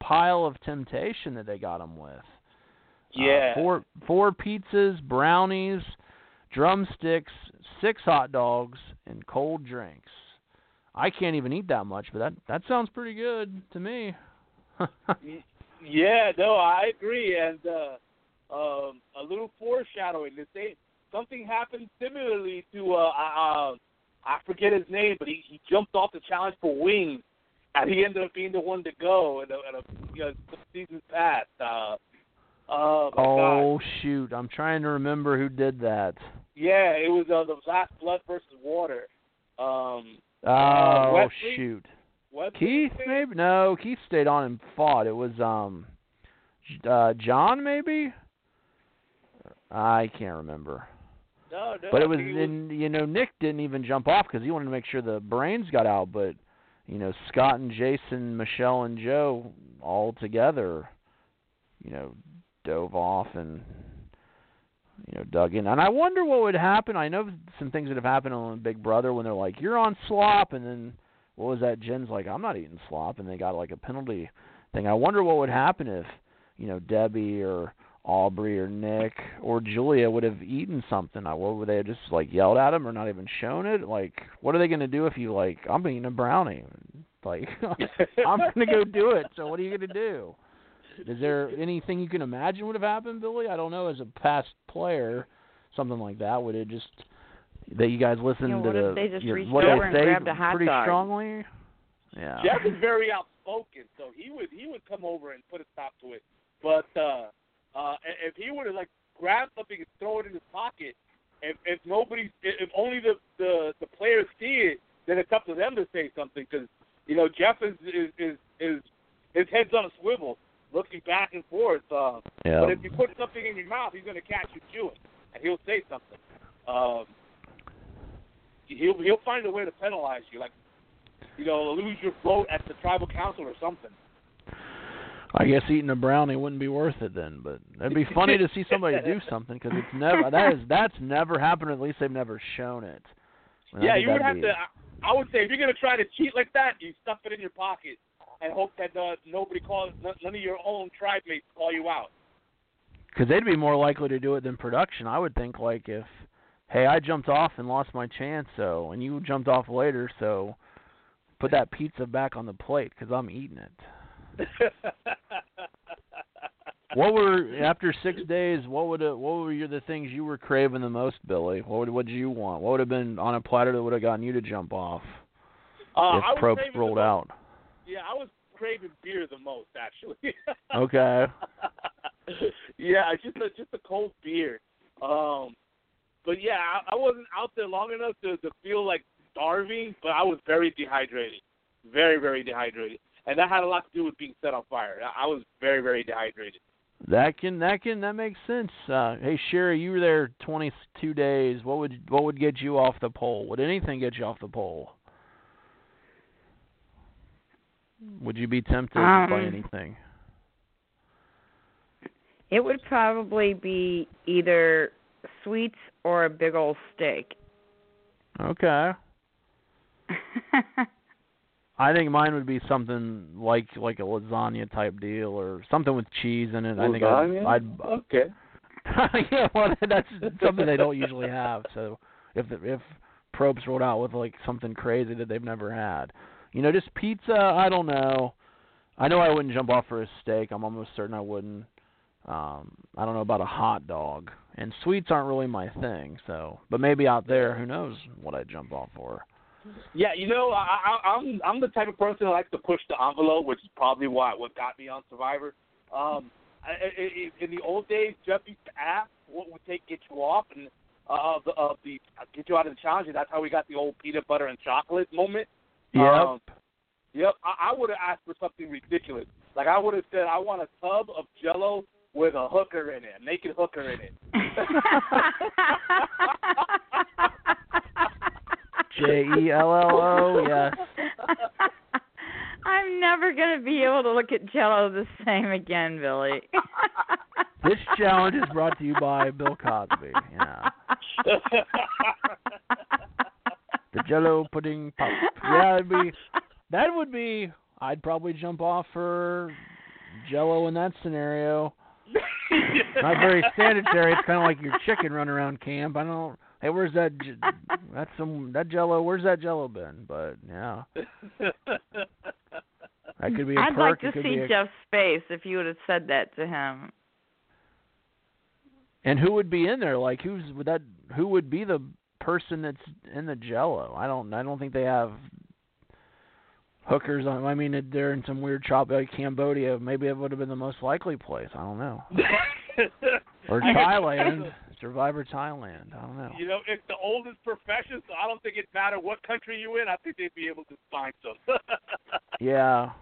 pile of temptation that they got him with. Yeah. Uh, four four pizzas, brownies, drumsticks, six hot dogs, and cold drinks. I can't even eat that much, but that that sounds pretty good to me. (laughs) Yeah, no, I agree, and uh, um, a little foreshadowing. The same something happened similarly to uh, uh, I forget his name, but he, he jumped off the challenge for wings, and he ended up being the one to go in a, in a you know, seasons past. Uh, oh oh God. shoot, I'm trying to remember who did that. Yeah, it was uh, the last blood versus water. Um, Oh Wesley? shoot. Wesley, Keith maybe? No, Keith stayed on and fought. It was um uh John maybe? I can't remember. No, no, But it was, in, you know, Nick didn't even jump off because he wanted to make sure the brains got out. But you know, Scott and Jason, Michelle and Joe all together, you know, dove off and you know dug in. And I wonder what would happen. I know some things that have happened on Big Brother when they're like, "You're on slop," and then what was that? Jen's like, "I'm not eating slop," and they got like a penalty thing. I wonder what would happen if you know Debbie or Aubrey or Nick or Julia would have eaten something. I what would they have just like yelled at him or not even shown it? Like, what are they going to do if you like? I'm eating a brownie. (laughs) Like, (laughs) I'm going to go do it. So what are you going to do? Is there anything you can imagine would have happened, Billy? I don't know. As a past player, something like that would it just that you guys listened You know, to what the if they just your, reached what over they and say grabbed a hot pretty dog? strongly? Yeah. Jeff is very outspoken, so he would he would come over and put a stop to it. But uh, uh, if he were to like grab something and throw it in his pocket, if if nobody, if only the the the players see it, then it's up to them to say something. Because you know Jeff is is is, is his head's on a swivel, looking back and forth. Uh, Yeah. But if you put something in your mouth, he's going to catch you chewing, and he'll say something. Um, he'll he'll find a way to penalize you, like you know, lose your vote at the tribal council or something. I guess eating a brownie wouldn't be worth it then, but it'd be funny to see somebody do (laughs) something because it's never that is that's never happened. Or at least they've never shown it. And yeah, you would have to. I, I would say if you're going to try to cheat like that, you stuff it in your pocket and hope that uh, nobody calls, none none of your own tribe mates call you out. because they'd be more likely to do it than production. I would think like if, hey, I jumped off and lost my chance, so and you jumped off later, so put that pizza back on the plate because I'm eating it. (laughs) What were after six days? What would it, what were the things you were craving the most, Billy? What would what did you want? What would have been on a platter that would have gotten you to jump off Uh, if I was craving rolled out? Yeah, I was craving beer the most actually. (laughs) Okay. yeah, just a just a cold beer. Um, but yeah, I, I wasn't out there long enough to to feel like starving, but I was very dehydrated, very very dehydrated, and that had a lot to do with being set on fire. I I was very very dehydrated. That can that can that makes sense. Uh, hey Sherry, you were there 22 days. What would what would get you off the pole? Would anything get you off the pole? Would you be tempted by Um, anything? It would probably be either sweets or a big old steak. Okay. (laughs) I think mine would be something like like a lasagna type deal or something with cheese in it. I think I'd, I'd okay. (laughs) yeah, well, (laughs) that's something they don't usually have. So if the, if Probst rolled out with like something crazy that they've never had, you know, just pizza. I don't know. I know I wouldn't jump off for a steak. I'm almost certain I wouldn't. Um, I don't know about a hot dog, and sweets aren't really my thing. So, but maybe out there, who knows what I'd jump off for. Yeah, you know, I, I, I'm I'm the type of person that likes to push the envelope, which is probably why what got me on Survivor. Um, I, I, I- in the old days, Jeff used to ask what would take get you off and uh, of the of the get you out of the challenge, and that's how we got the old peanut butter and chocolate moment. Yep. Um, yep. I, I would have asked for something ridiculous. Like I would have said, I want a tub of Jello with a hooker in it, a naked hooker in it. (laughs) (laughs) J E L L O. Yes. I'm never gonna be able to look at Jello the same again, Billy. (laughs) This challenge is brought to you by Bill Cosby. Yeah. The Jello pudding pop. Yeah, it'd be that would be. I'd probably jump off for Jello in that scenario. (laughs) Not very sanitary. It's kind of like your chicken run around camp. I don't. Hey, where's that? j- (laughs) That's some that Jello. Where's that Jello been? But yeah, (laughs) that could be a I'd perk. like it to could see be a, Jeff's face if you would have said that to him. And who would be in there? Like who's would that? Who would be the person that's in the Jello? I don't. I don't think they have hookers on. I mean, they're in some weird shop like Cambodia. Maybe it would have been the most likely place. I don't know. (laughs) Or Thailand, Survivor Thailand. I don't know. You know, it's the oldest profession, so I don't think it matter what country you're in. I think they'd be able to find some. (laughs) Yeah.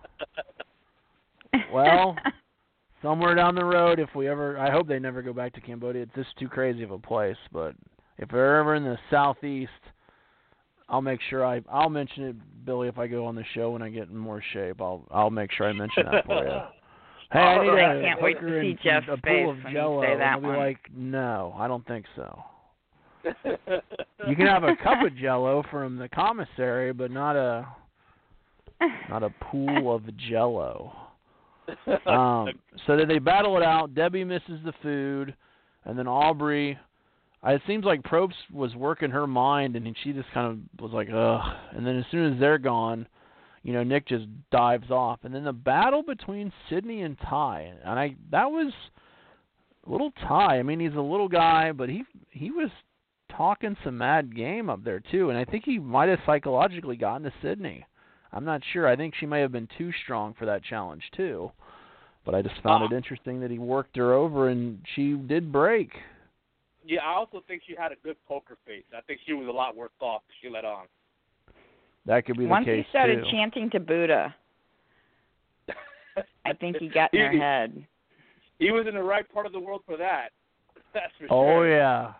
Well, (laughs) somewhere down the road, if we ever, I hope they never go back to Cambodia. It's just too crazy of a place. But if they're ever in the southeast, I'll make sure I, I'll mention it, Billy, if I go on the show when I get in more shape. I'll, I'll make sure I mention that for you. (laughs) Hey, I need I a can't wait to see Jeff's a face pool of when you Jello. say and that I'll be one. like, no, I don't think so. (laughs) You can have a cup of Jello from the commissary, but not a not a pool of Jello. (laughs) Um, so then they battle it out. Debbie misses the food, and then Aubrey. It seems like Probst was working her mind, and she just kind of was like, ugh. And then as soon as they're gone, you know, Nick just dives off, and then the battle between Cydney and Tai, and I that was a little Tai. I mean, he's a little guy, but he he was talking some mad game up there too, and I think he might have psychologically gotten to Cydney. I'm not sure. I think she may have been too strong for that challenge too. But I just found Uh, it interesting that he worked her over and she did break. Yeah, I also think she had a good poker face. I think she was a lot worse off. She let on. That could be the Once case he started too. chanting to Buddha, I think he got in her head. He was in the right part of the world for that. That's for Oh sure. yeah.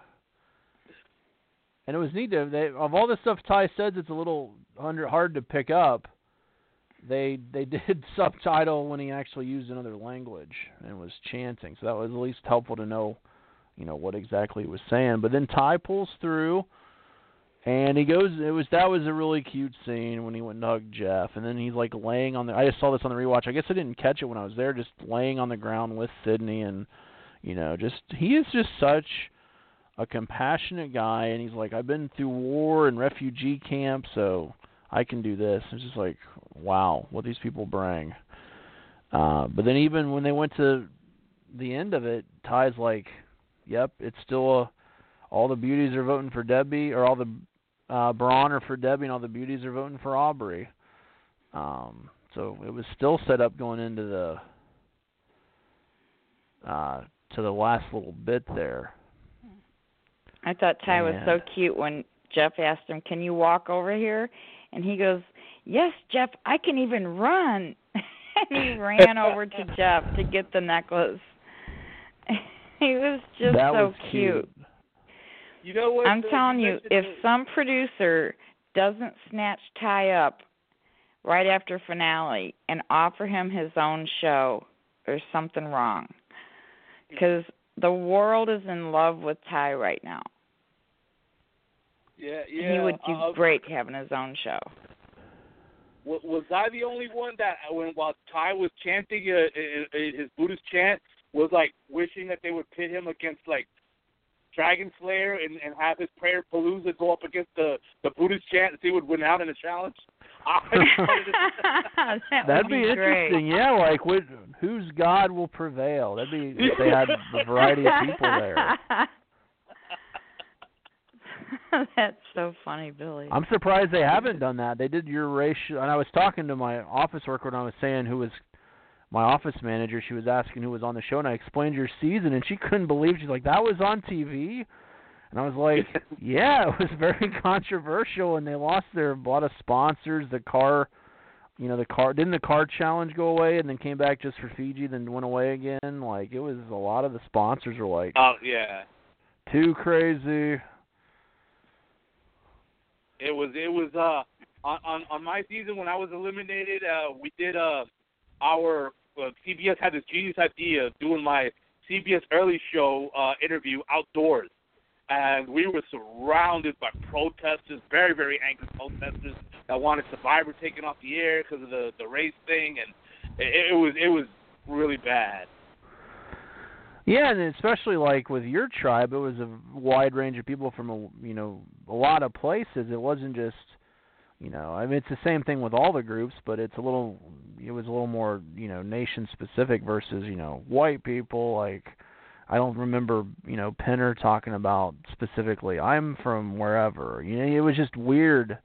And it was neat to they of all the stuff Tai says it's a little under, hard to pick up. They they (laughs) did subtitle when he actually used another language and was chanting, so that was at least helpful to know, you know, what exactly he was saying. But then Tai pulls through, and he goes. It was that was a really cute scene when he went and hugged Jeff, and then he's like laying on the. I just saw this on the rewatch. I guess I didn't catch it when I was there. Just laying on the ground with Cydney, and you know, just he is just such a compassionate guy and he's like I've been through war and refugee camp so I can do this. It's just like wow, what these people bring. Uh but then even when they went to the end of it, Tai's like, Yep, it's still a all the beauties are voting for Debbie or all the uh Brawn are for Debbie and all the beauties are voting for Aubrey. Um so it was still set up going into the uh to the last little bit there. I thought Tai was so cute when Jeff asked him, "Can you walk over here?" And he goes, "Yes, Jeff, I can even run." (laughs) and he ran over to Jeff to get the necklace. (laughs) he was just that so was cute. You know what? I'm telling you, if the- some producer doesn't snatch Tai up right after finale and offer him his own show, there's something wrong. Because the world is in love with Tai right now. yeah, yeah, he would do uh, great having his own show. Was, was I the only one that when while Tai was chanting uh, uh, uh, his Buddhist chant was like wishing that they would pit him against like Dragon Slayer and, and have his prayer palooza go up against the the Buddhist chant and see who would win out in the challenge? (laughs) (laughs) (laughs) That That'd would be, be great. interesting. Yeah, like what, whose God will prevail? That'd be if they had a variety of people there. That's so funny, Billy. I'm surprised they haven't done that. They did your racial, and I was talking to my office worker and I was saying who was my office manager. She was asking who was on the show, and I explained your season, and she couldn't believe. She's like, "That was on TV," and I was like, (laughs) "Yeah, it was very (laughs) controversial, and they lost their a lot of sponsors. The car, you know, the car didn't the car challenge go away, and then came back just for Fiji, then went away again. Like it was a lot of the sponsors were like Oh yeah. too crazy." It was it was uh on on, on my season when I was eliminated, uh we did uh our uh, CBS had this genius idea of doing my CBS early show uh interview outdoors. And we were surrounded by protesters, very very angry protesters that wanted Survivor taken off the air because of the the race thing and it, it was it was really bad. Yeah, and especially like with your tribe, it was a wide range of people from a you know a lot of places. It wasn't just you know I mean it's the same thing with all the groups, but it's a little it was a little more you know nation specific versus you know white people. Like I don't remember you know Penner talking about specifically I'm from wherever. You know it was just weird.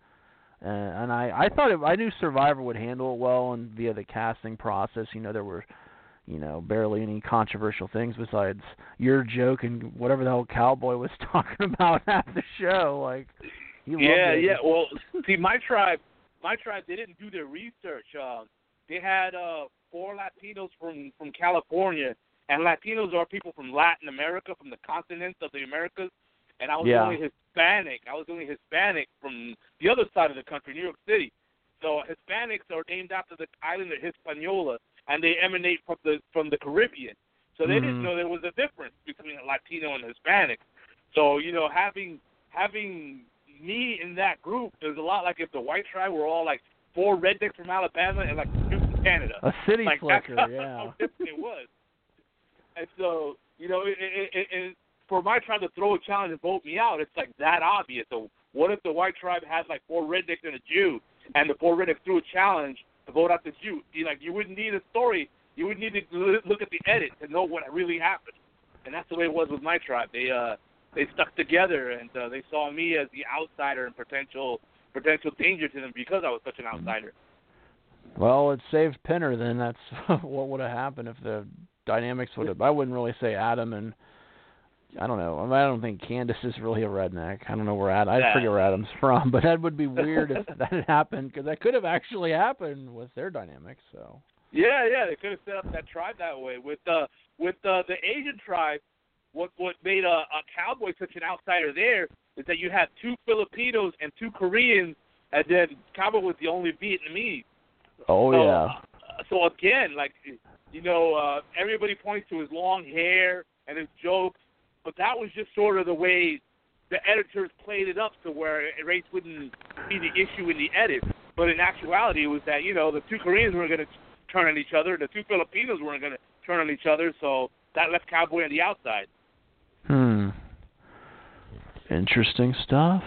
Uh, and I I thought it, I knew Survivor would handle it well and via the casting process. You know there were you know, barely any controversial things besides your joke and whatever the hell cowboy was (laughs) talking about at the show. Like, he yeah, yeah. (laughs) Well, see, my tribe, my tribe, they didn't do their research. Uh, they had uh, four Latinos from from California, and Latinos are people from Latin America, from the continents of the Americas. And I was Yeah. only Hispanic. I was only Hispanic from the other side of the country, New York City. So Hispanics are named after the island of Hispaniola, and they emanate from the from the Caribbean. So they didn't Mhm. know there was a difference between a Latino and Hispanic. So you know, having having me in that group is a lot like if the white tribe were all like four rednecks from Alabama and like two from Canada. A city like slicker, that's yeah. how (laughs) different it was. And so you know, it, it, it, it, for my tribe to throw a challenge and vote me out, it's like that obvious. So what if the white tribe had like four rednecks and a Jew, and the four rednecks threw a challenge to vote out the Jew? You like you wouldn't need a story. You would need to look at the edit to know what really happened. And that's the way it was with my tribe. They uh they stuck together and uh, they saw me as the outsider and potential potential danger to them because I was such an outsider. Well, it saved Penner. Then that's (laughs) what would have happened if the dynamics would have. I wouldn't really say Adam and I don't know. I, mean, I don't think Candice is really a redneck. I don't know where Adam. I Yeah. forget where Adam's (laughs) from, but that would be (laughs) weird if that had happened because that could have actually happened with their dynamics. So. Yeah, yeah, they could have set up that tribe that way. With uh with uh, the Asian tribe, what what made a, a cowboy such an outsider there is that you had two Filipinos and two Koreans, and then cowboy was the only Vietnamese. Oh so, yeah. uh, so again, like you know, uh, everybody points to his long hair and his jokes, but that was just sort of the way the editors played it up to where race wouldn't be the issue in the edit. But in actuality, it was that you know the two Koreans weren't going to turn on each other, the two Filipinos weren't going to turn on each other, so that left Cowboy on the outside. Hmm. Interesting stuff.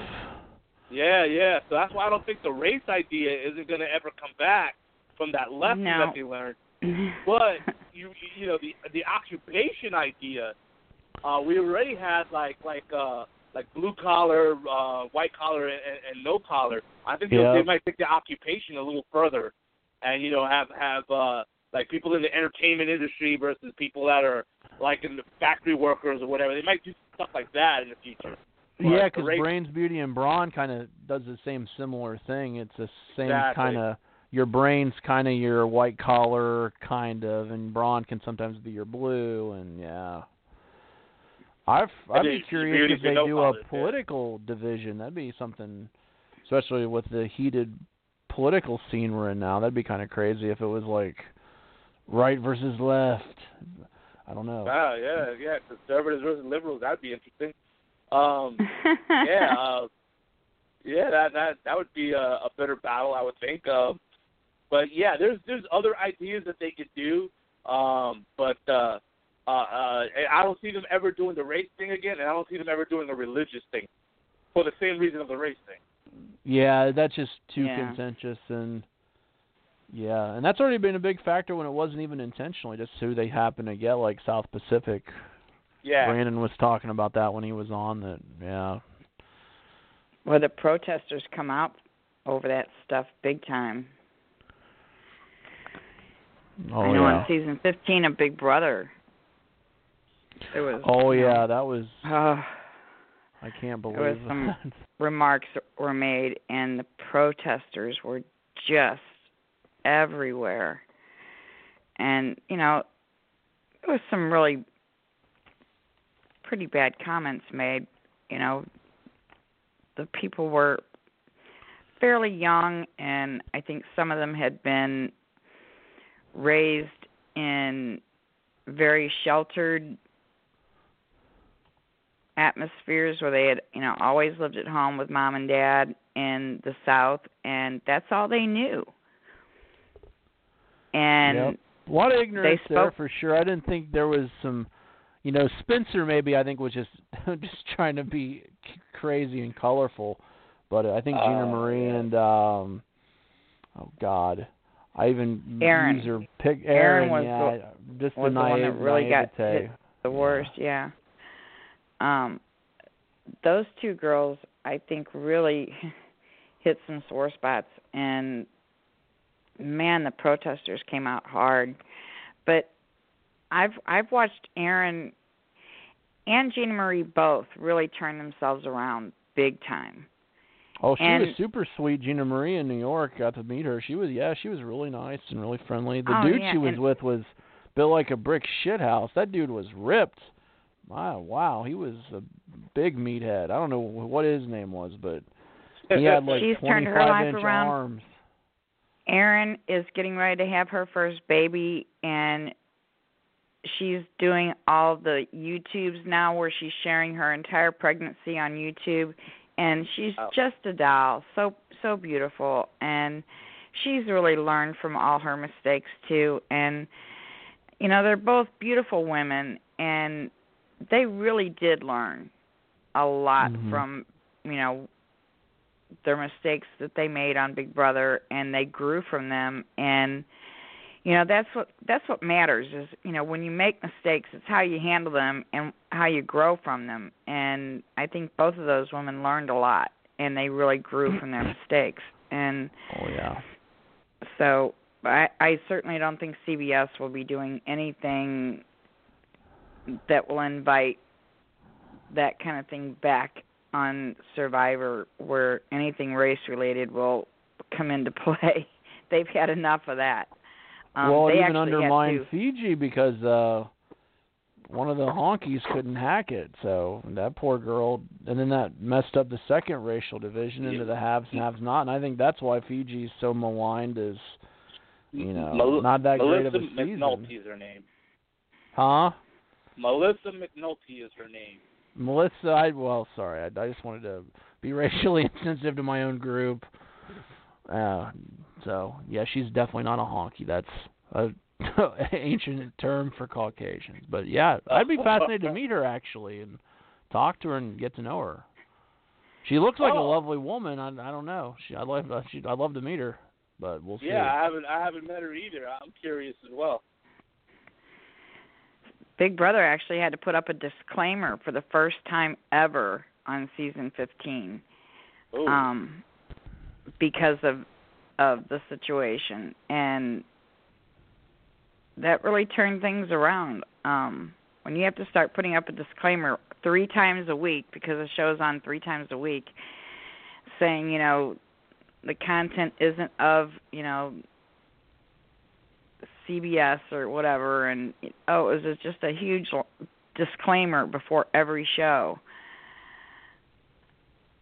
Yeah, yeah. So that's why I don't think the race idea isn't going to ever come back from that lesson No. that they learned. (laughs) But you you know the the occupation idea, uh, we already had like like uh like blue collar, uh, white collar, and, and no collar. I think Yeah. they, they might take the occupation a little further, and you know have have uh like people in the entertainment industry versus people that are like in the factory workers or whatever. They might do stuff like that in the future. But Yeah, because Brains, Beauty, and Brawn kind of does the same similar thing. It's the same Exactly. kind of your brain's kind of your white collar kind of, and Brawn can sometimes be your blue, and yeah. I've I'd be curious if they no do a yeah. political division. That'd be something, especially with the heated political scene we're in now. That'd be kind of crazy if it was like right versus left. I don't know. Wow, yeah, yeah, conservatives versus liberals. That'd be interesting. Um, (laughs) yeah, uh, yeah, that that that would be a, a better battle, I would think. Um, but yeah, there's there's other ideas that they could do. Um, but uh, uh, uh, I don't see them ever doing the race thing again, and I don't see them ever doing the religious thing for the same reason of the race thing. Yeah, that's just too Yeah. contentious and yeah, and that's already been a big factor when it wasn't even intentionally, just who they happen to get, like South Pacific. Yeah, Brandon was talking about that when he was on. That yeah, well, the protesters come out over that stuff big time. oh I know yeah, on season 15 of Big Brother. There was oh you know, yeah, that was uh, (sighs) I can't was believe some- (laughs) remarks were made, and the protesters were just everywhere. And you know, there was some really pretty bad comments made. You know, the people were fairly young, and I think some of them had been raised in very sheltered atmospheres where they had you know always lived at home with mom and dad in the south and that's all they knew and Yep. A lot of ignorance there for sure. I didn't think there was some, you know, Spencer maybe I think was just (laughs) just trying to be c- crazy and colorful, but I think Gina Oh, Marie yeah. and um, oh God, I even Aaryn. use her pick. Aaryn Aaryn, was yeah, just was the, the one that naive, really got hit the worst yeah um those two girls i think really (laughs) hit some sore spots and man the protesters came out hard but i've i've watched Aaryn and Gina Marie both really turn themselves around big time. Oh, she And- was super sweet. Gina Marie in New York got to meet her. She was yeah, she was really nice and really friendly. The Oh, dude yeah, she was and- with was built like a brick shit house. That dude was ripped. My wow, he was a big meathead. I don't know what his name was, but he had like turned 25 inch around. arms. Aaryn is getting ready to have her first baby, and she's doing all the YouTubes now where she's sharing her entire pregnancy on YouTube and she's Oh. just a doll. So so beautiful and she's really learned from all her mistakes too and you know they're both beautiful women and they really did learn a lot Mhm. from you know their mistakes that they made on Big Brother and they grew from them. And you know that's what that's what matters is you know when you make mistakes it's how you handle them and how you grow from them. And i think both of those women learned a lot and they really grew from their mistakes. And Oh yeah. so i i certainly don't think cbs will be doing anything that will invite that kind of thing back on survivor where anything race related will come into (laughs) play they've had enough of that um, well, it even undermined Fiji because uh one of the honkies couldn't hack it, so that poor girl, and then that messed up the second racial division into the haves and haves not, and I think that's why Fiji's so maligned is, you know, Mel- not that Melissa great of a season. McNulty is her name. Huh? Melissa McNulty is her name. Melissa, I well, sorry, I, I just wanted to be (laughs) racially insensitive to my own group. Uh, so yeah, she's definitely not a honky. That's a (laughs) ancient term for Caucasians. But yeah, I'd be fascinated to meet her actually and talk to her and get to know her. She looks like a Oh. lovely woman. I I don't know. She I love she I'd love to meet her, but we'll see. Yeah, I haven't I haven't met her either. I'm curious as well. Big Brother actually had to put up a disclaimer for the first time ever on season 15 Ooh. um because of of the situation and that really turned things around um when you have to start putting up a disclaimer 3 times a week because the show's on 3 times a week saying you know the content isn't of you know CBS or whatever, and oh, it was just a huge disclaimer before every show.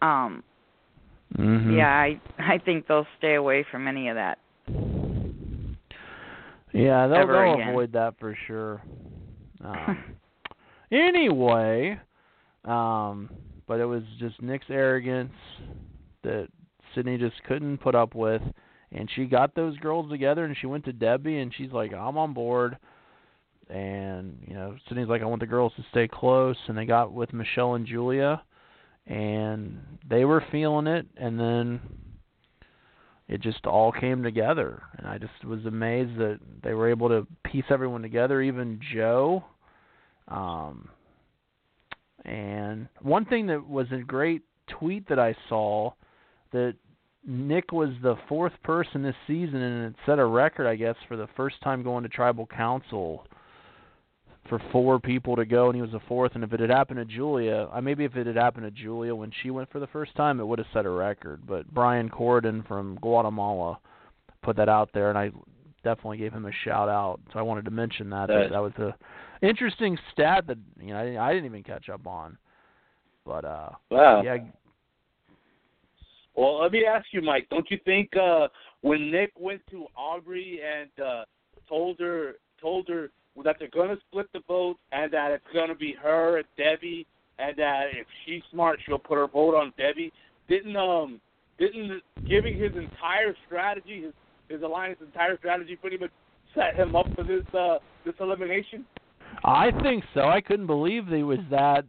Um, Mhm. yeah, I I think they'll stay away from any of that. Yeah, they'll, they'll avoid that for sure. (laughs) Um, anyway, um, but it was just Nick's arrogance that Cydney just couldn't put up with, and she got those girls together, and she went to Debbie, and she's like, "I'm on board." And you know, Cydney's like, "I want the girls to stay close," and they got with Michelle and Julia, and they were feeling it, and then it just all came together and I just was amazed that they were able to piece everyone together even Joe um and one thing that was a great tweet that I saw that Nick was the fourth person this season and it set a record I guess for the first time going to tribal council for four people to go and he was the fourth. And if it had happened to Julia I maybe if it had happened to Julia when she went for the first time it would have set a record. But Brian Corden from Guatemala put that out there and I definitely gave him a shout out. So I wanted to mention that that, that was a interesting stat that you know I didn't, I didn't even catch up on. But uh Wow. yeah Well, let me ask you, Mike. Don't you think uh when Nick went to Aubrey and uh told her told her that they're going to split the vote and that it's going to be her and Debbie and that if she's smart she'll put her vote on Debbie? Didn't um didn't giving his entire strategy his his alliance entire strategy pretty much set him up for this uh this elimination? I think so. I couldn't believe he was that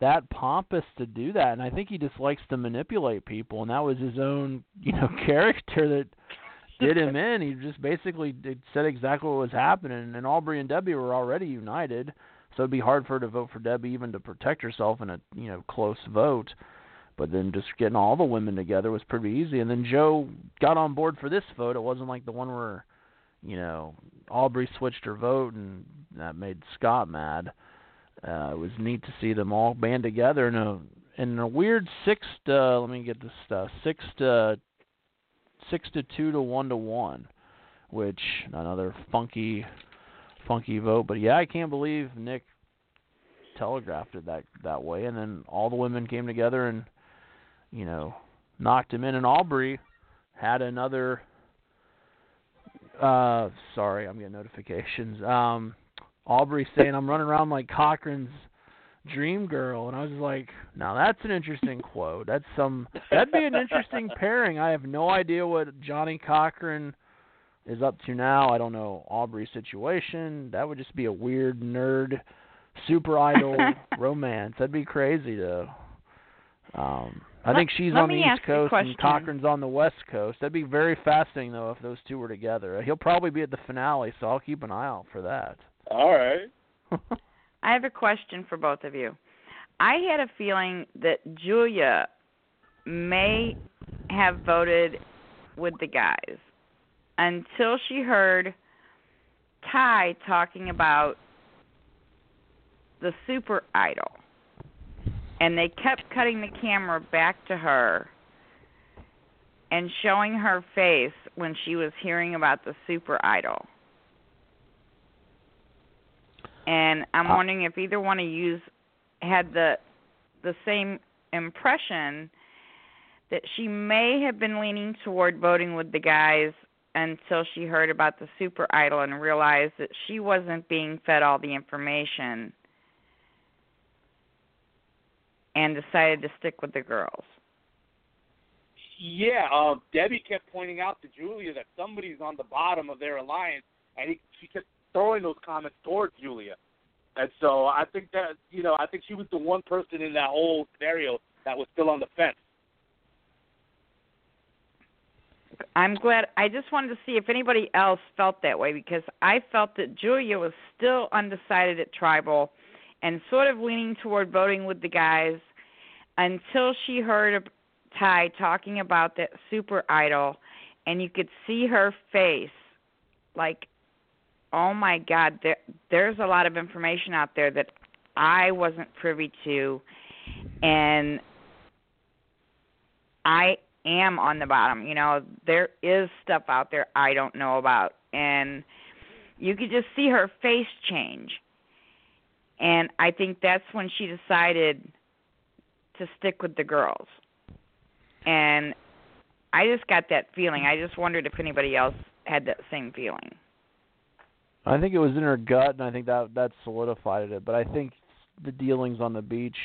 that pompous to do that, and I think he just likes to manipulate people, and that was his own, you know, (laughs) character that did him in. He just basically said exactly what was happening, and Aubrey and Debbie were already united, so it'd be hard for her to vote for Debbie even to protect herself in a you know close vote. But then just getting all the women together was pretty easy, and then Joe got on board for this vote. It wasn't like the one where you know, Aubrey switched her vote, and that made Scott mad. Uh, it was neat to see them all band together in a in a weird six. To, uh, let me get this stuff. Six to six to two to one to one, which another funky, funky vote. But yeah, I can't believe Nick telegraphed it that that way, and then all the women came together and you know knocked him in, and Aubrey had another Uh, sorry, I'm getting notifications. Um, Aubrey saying I'm running around like Cochran's dream girl, and I was like, now that's an interesting quote. That's some. That'd be an interesting (laughs) pairing. I have no idea what Johnny Cochran is up to now. I don't know Aubrey's situation. That would just be a weird nerd super idol (laughs) romance. That'd be crazy to. Um, I Let- think she's on the East ask you a Coast and. Cochran's on the West Coast. That'd be very fascinating though if those two were together. He'll probably be at the finale, so I'll keep an eye out for that. All right. I have a question for both of you. I had a feeling that Julia may have voted with the guys until she heard Tai talking about the super idol. And they kept cutting the camera back to her and showing her face when she was hearing about the super idol. And I'm Uh, wondering if either one of you had the the same impression that she may have been leaning toward voting with the guys until she heard about the super idol and realized that she wasn't being fed all the information and decided to stick with the girls. Yeah, uh, Debbie kept pointing out to Julia that somebody's on the bottom of their alliance, and he, she kept throwing those comments towards Julia. And so I think that you know I think she was the one person in that whole scenario that was still on the fence. I'm glad. I just wanted to see if anybody else felt that way because I felt that Julia was still undecided at tribal and sort of leaning toward voting with the guys until she heard Tai talking about that super idol and you could see her face like oh my god there there's a lot of information out there that I wasn't privy to and I am on the bottom. You know, there is stuff out there I don't know about. And you could just see her face change. And I think that's when she decided to stick with the girls. And I just got that feeling. I just wondered if anybody else had that same feeling. I think it was in her gut, and I think that that solidified it. But I think the dealings on the beach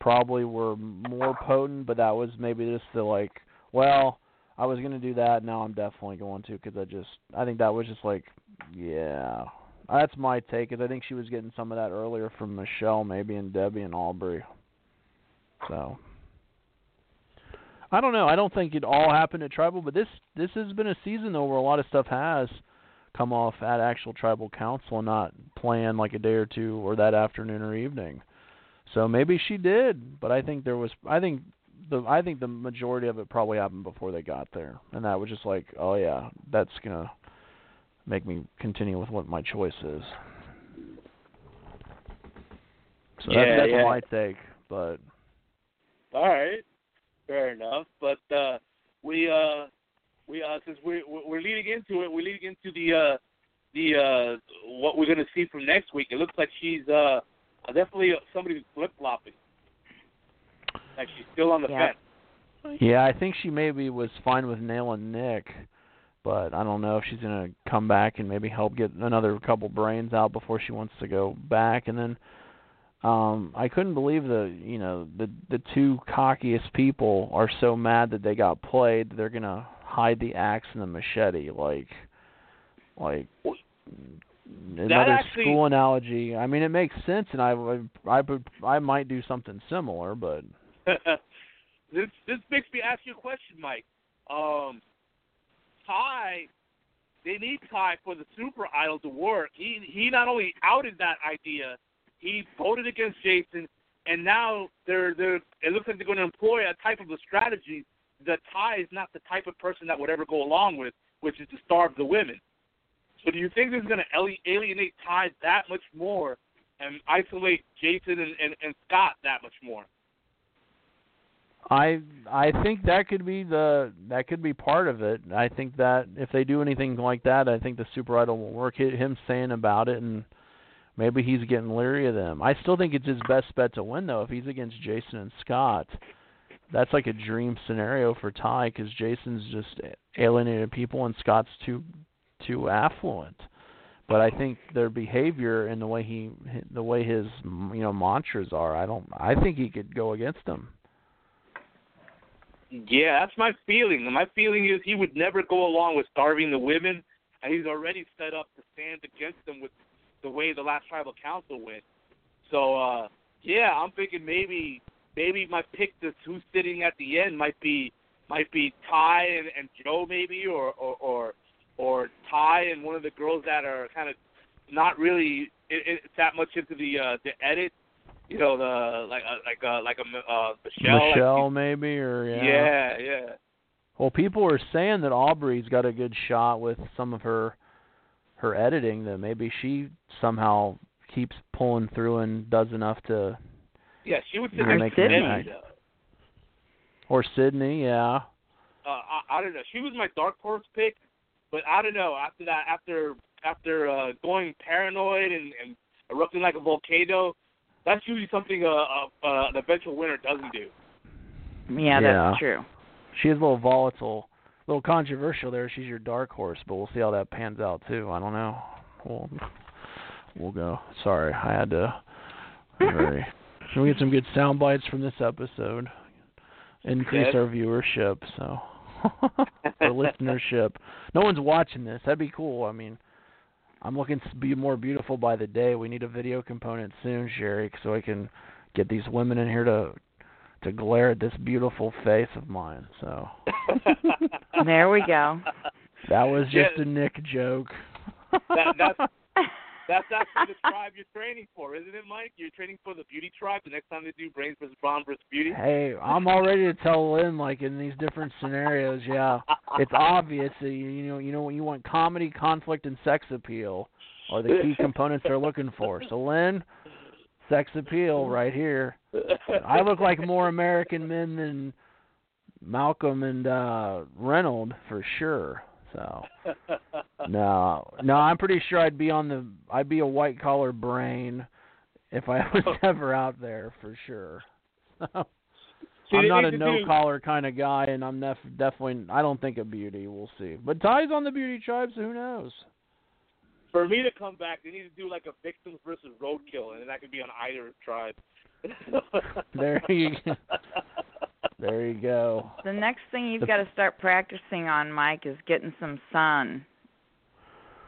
probably were more potent. But that was maybe just the like, well, I was gonna do that. Now I'm definitely going to because I just I think that was just like, yeah, that's my take. Is I think she was getting some of that earlier from Michelle, maybe, and Debbie and Aubrey. So. I don't know. I don't think it all happened at Tribal, but this this has been a season though where a lot of stuff has come off at actual tribal council and not plan like a day or two or that afternoon or evening. So maybe she did, but I think there was I think the I think the majority of it probably happened before they got there. And that was just like, oh yeah, that's going to make me continue with what my choice is. So Yeah, that's, that's yeah. my take, but All right, fair enough. But uh, we uh, we uh, since we're we're leading into it, we're leading into the uh, the uh, what we're gonna see from next week. It looks like she's uh, definitely somebody who's flip flopping. Like she's still on the Yeah. fence. Yeah, I think she maybe was fine with nailing Nick, but I don't know if she's gonna come back and maybe help get another couple brains out before she wants to go back. And then um I couldn't believe the you know the the two cockiest people are so mad that they got played. They're gonna hide the axe and the machete like like another actually- school analogy. I mean, it makes sense, and I would I would I might do something similar, but (laughs) this this makes me ask you a question, Mike. Um, Tai, they need Tai for the Super Idol to work. He he not only outed that idea, he voted against Jason, and now they're they're it looks like they're going to employ a type of a strategy that Tai is not the type of person that would ever go along with, which is to starve the women. So do you think this is going to alienate Tai that much more and isolate Jason and, and, and Scott that much more? I I think that could be the that could be part of it. I think that if they do anything like that, I think the Super Idol will work. Him saying about it, and maybe he's getting leery of them. I still think it's his best bet to win, though. If he's against Jason and Scott, that's like a dream scenario for Tai because Jason's just alienated people, and Scott's too too affluent. But I think their behavior and the way he the way his you know mantras are, I don't I think he could go against them. Yeah, that's my feeling. My feeling is he would never go along with starving the women, and he's already set up to stand against them with the way the last tribal council went. So, uh yeah, I'm thinking maybe maybe my pick to who's sitting at the end might be might be Tai and, and Joe maybe, or or or or Tai and one of the girls that are kind of not really it, it, that much into the uh the edit you know the like uh, like uh like a uh Michelle Michelle like, maybe or yeah. yeah yeah Well, people are saying that Aubrey's got a good shot with some of her her editing that maybe she somehow keeps pulling through and does enough to yeah she would you know, sit make next an to impact. Eddie, Or Cydney, yeah. uh, I, I don't know. She was my dark horse pick, but I don't know. After that, after after uh, going paranoid and, and erupting like a volcano, that's usually something uh, uh, uh, an eventual winner doesn't do. Yeah, Yeah. that's true. She is a little volatile, a little controversial there. She's your dark horse, but we'll see how that pans out too. I don't know. We'll we'll go. Sorry, I had to. Very. Should we get some good sound bites from this episode? Increase Yes. our viewership, so (laughs) or listenership. No one's watching this. That'd be cool. I mean, I'm looking to be more beautiful by the day. We need a video component soon, Cherry, so I can get these women in here to to glare at this beautiful face of mine. So There we go. that was just Yeah. a Nick joke. That, that's (laughs) that's actually the tribe you're training for, isn't it, Mike? You're training for the beauty tribe. The next time they do brains versus brawn versus beauty. Hey, I'm all ready to tell Lynne like in these different scenarios. Yeah, it's obvious that you, know you know you want comedy, conflict, and sex appeal are the key components they're looking for. So Lynne, sex appeal right here. I look like more American men than Malcolm and uh Reynolds for sure. So (laughs) no, no, I'm pretty sure I'd be on the I'd be a white collar brain if I was oh. (laughs) ever out there for sure. (laughs) See, I'm not a no collar kind of guy, and I'm def- definitely I don't think of beauty. We'll see, but Tai's on the beauty tribe, so who knows? For me to come back, they need to do like a victims versus roadkill, and that could be on either tribe. There you there you go. The next thing you've The- got to start practicing on, Mike, is getting some sun.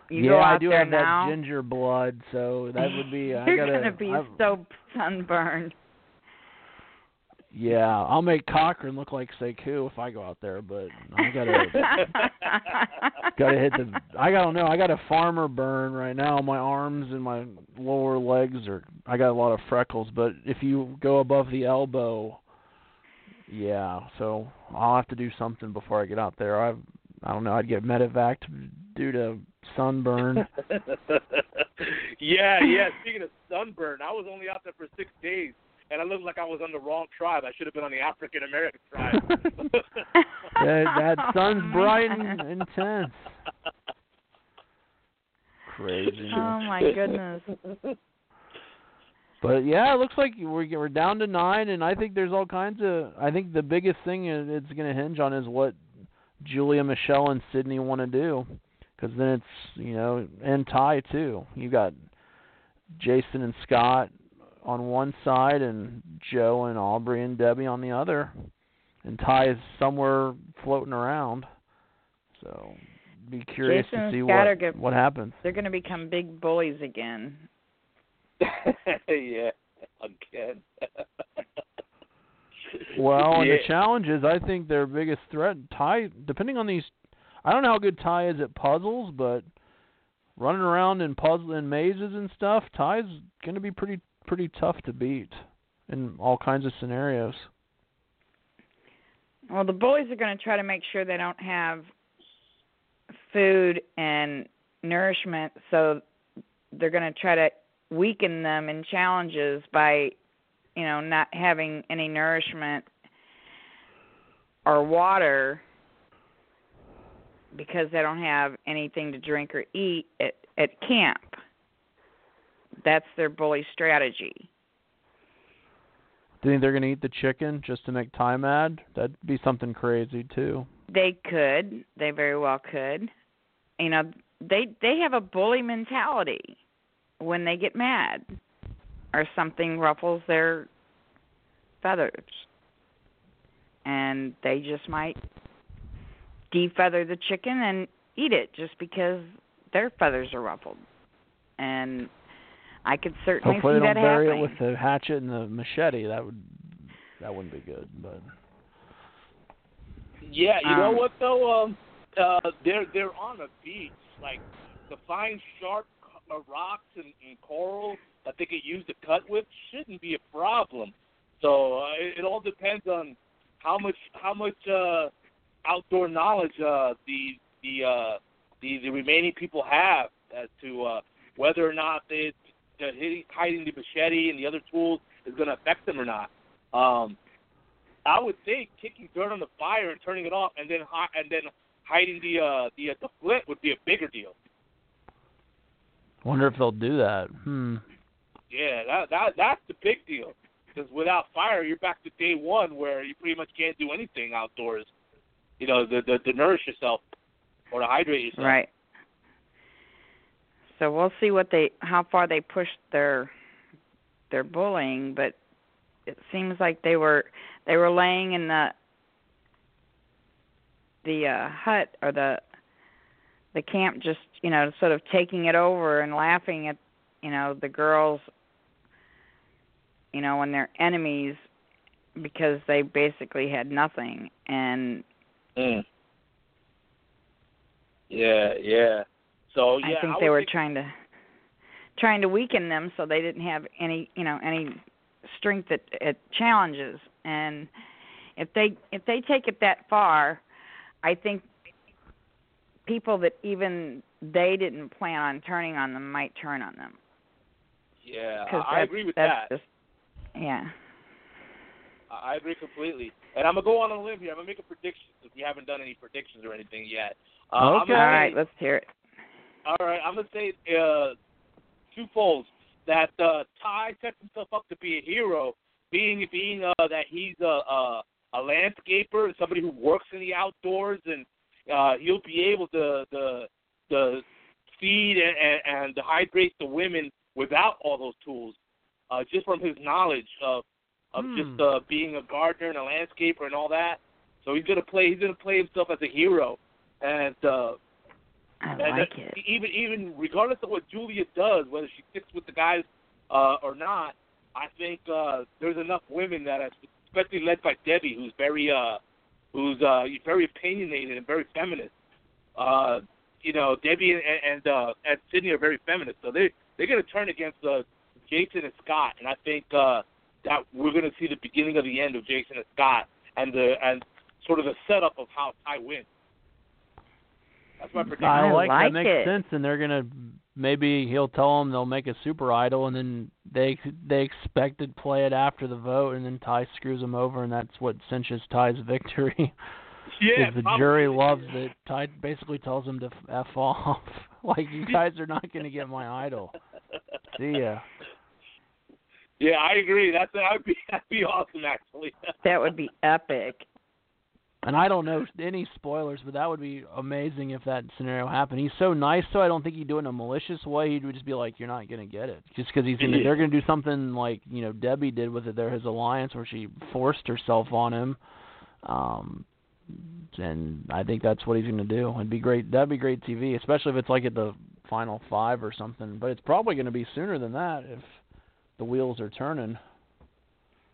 You yeah, I do have now. that ginger blood, so that would be. I (laughs) You're gotta, gonna be I- so sunburned. Yeah, I'll make Cochran look like Sekou if I go out there, but I gotta (laughs) gotta hit the. I don't know. I got a farmer burn right now. My arms and my lower legs are. I got a lot of freckles, but if you go above the elbow, yeah. So I'll have to do something before I get out there. I I don't know. I'd get medevac due to sunburn. (laughs) yeah, yeah. Speaking of sunburn, I was only out there for six days, and I looked like I was on the wrong tribe. I should have been on the African American tribe. (laughs) (laughs) that, that sun's Oh, bright and intense. Crazy. Oh my goodness. But yeah, it looks like we're we're down to nine, and I think there's all kinds of. I think the biggest thing it's going to hinge on is what Julia, Michelle, and Cydney want to do, because then it's you know and Tai too. You got Jason and Scott on one side, and Joe and Aubrey and Debbie on the other, and Tai is somewhere floating around. So be curious Jason to see what good- what happens. They're going to become big bullies again. Yeah, again. (laughs) Well, and Yeah. the challenge is, I think their biggest threat, Tai, depending on these, I don't know how good Tai is at puzzles, but running around in puzzle and mazes and stuff, Tai's going to be pretty pretty tough to beat in all kinds of scenarios. Well, the bullies are going to try to make sure they don't have food and nourishment, so they're going to try to weaken them in challenges by, you know, not having any nourishment or water because they don't have anything to drink or eat at at camp. That's their bully strategy. Do you think they're going to eat the chicken just to make Tai mad? That'd be something crazy too. They could. They very well could. You know, they they have a bully mentality when they get mad or something ruffles their feathers and they just might defeather the chicken and eat it just because their feathers are ruffled and i could certainly Hopefully see they that don't bury happening it with the hatchet and the machete. That would that wouldn't be good. But Yeah, you know Um, what though? Um, uh, they're they're on a beach, like the fine sharp uh, rocks and, and coral that they could use to cut with shouldn't be a problem. So uh, it, it all depends on how much how much uh, outdoor knowledge uh, the the uh, the the remaining people have as to uh, whether or not they the hitting, hiding the machete and the other tools is going to affect them or not. Um, I would think kicking dirt on the fire and turning it off, and then hi- and then hiding the uh, the uh, the flint would be a bigger deal. Wonder if they'll do that. Hmm. Yeah, that that that's the big deal. Because without fire, you're back to day one, where you pretty much can't do anything outdoors. You know, to, to, to nourish yourself or to hydrate yourself. right so we'll see what they how far they push their their bullying but it seems like they were they were laying in the the uh hut or the the camp just you know sort of taking it over and laughing at you know the girls you know and their enemies because they basically had nothing and Mm. Yeah, yeah. So yeah, I think I they were think, trying to trying to weaken them so they didn't have any you know any strength at, at challenges and if they if they take it that far i think people that even they didn't plan on turning on them might turn on them Yeah, I, agree with that. just yeah I agree completely. And I'm gonna go on a limb here. I'm gonna make a prediction since we haven't done any predictions or anything yet. Uh, Okay. gonna say- let's hear it All right, I'm gonna say uh, twofold that uh, Tai sets himself up to be a hero, being being uh, that he's a, a a landscaper, somebody who works in the outdoors, and uh, he'll be able to to, to feed and, and, hydrate the women without all those tools, uh, just from his knowledge of of Hmm. just uh, being a gardener and a landscaper and all that. So he's gonna play. He's gonna play himself as a hero, and uh, i and like uh, it Even even regardless of what Julia does, whether she sticks with the guys uh, or not, I think uh, there's enough women that, are, especially led by Debbie, who's very uh, who's uh, very opinionated and very feminist. Uh, you know, Debbie and and, uh, and Cydney are very feminist, so they they're gonna turn against uh, Jason and Scott, and I think uh, that we're gonna see the beginning of the end of Jason and Scott, and the and sort of the setup of how Tai wins. That's my prediction. I I like, like that makes it. sense, and they're gonna maybe he'll tell them they'll make a super idol, and then they they expect to play it after the vote, and then Tai screws them over, and that's what cinches Tai's (laughs) victory. Yeah, Because the probably. jury loves it. Tai basically tells them to f, f off. (laughs) like you guys are not gonna get my idol. See ya. Yeah, I agree. That's that'd be that'd be awesome actually. that would be epic And I don't know any spoilers, but that would be amazing if that scenario happened. He's so nice, so I don't think he'd do it in a malicious way. He would just be like, "You're not gonna get it," just because he's gonna. Yeah. They're gonna do something like you know Debbie did with it. There, his alliance, where she forced herself on him. Um, and I think that's what he's gonna do. It'd be great. That'd be great TV, especially if it's like at the final five or something. But it's probably gonna be sooner than that if the wheels are turning.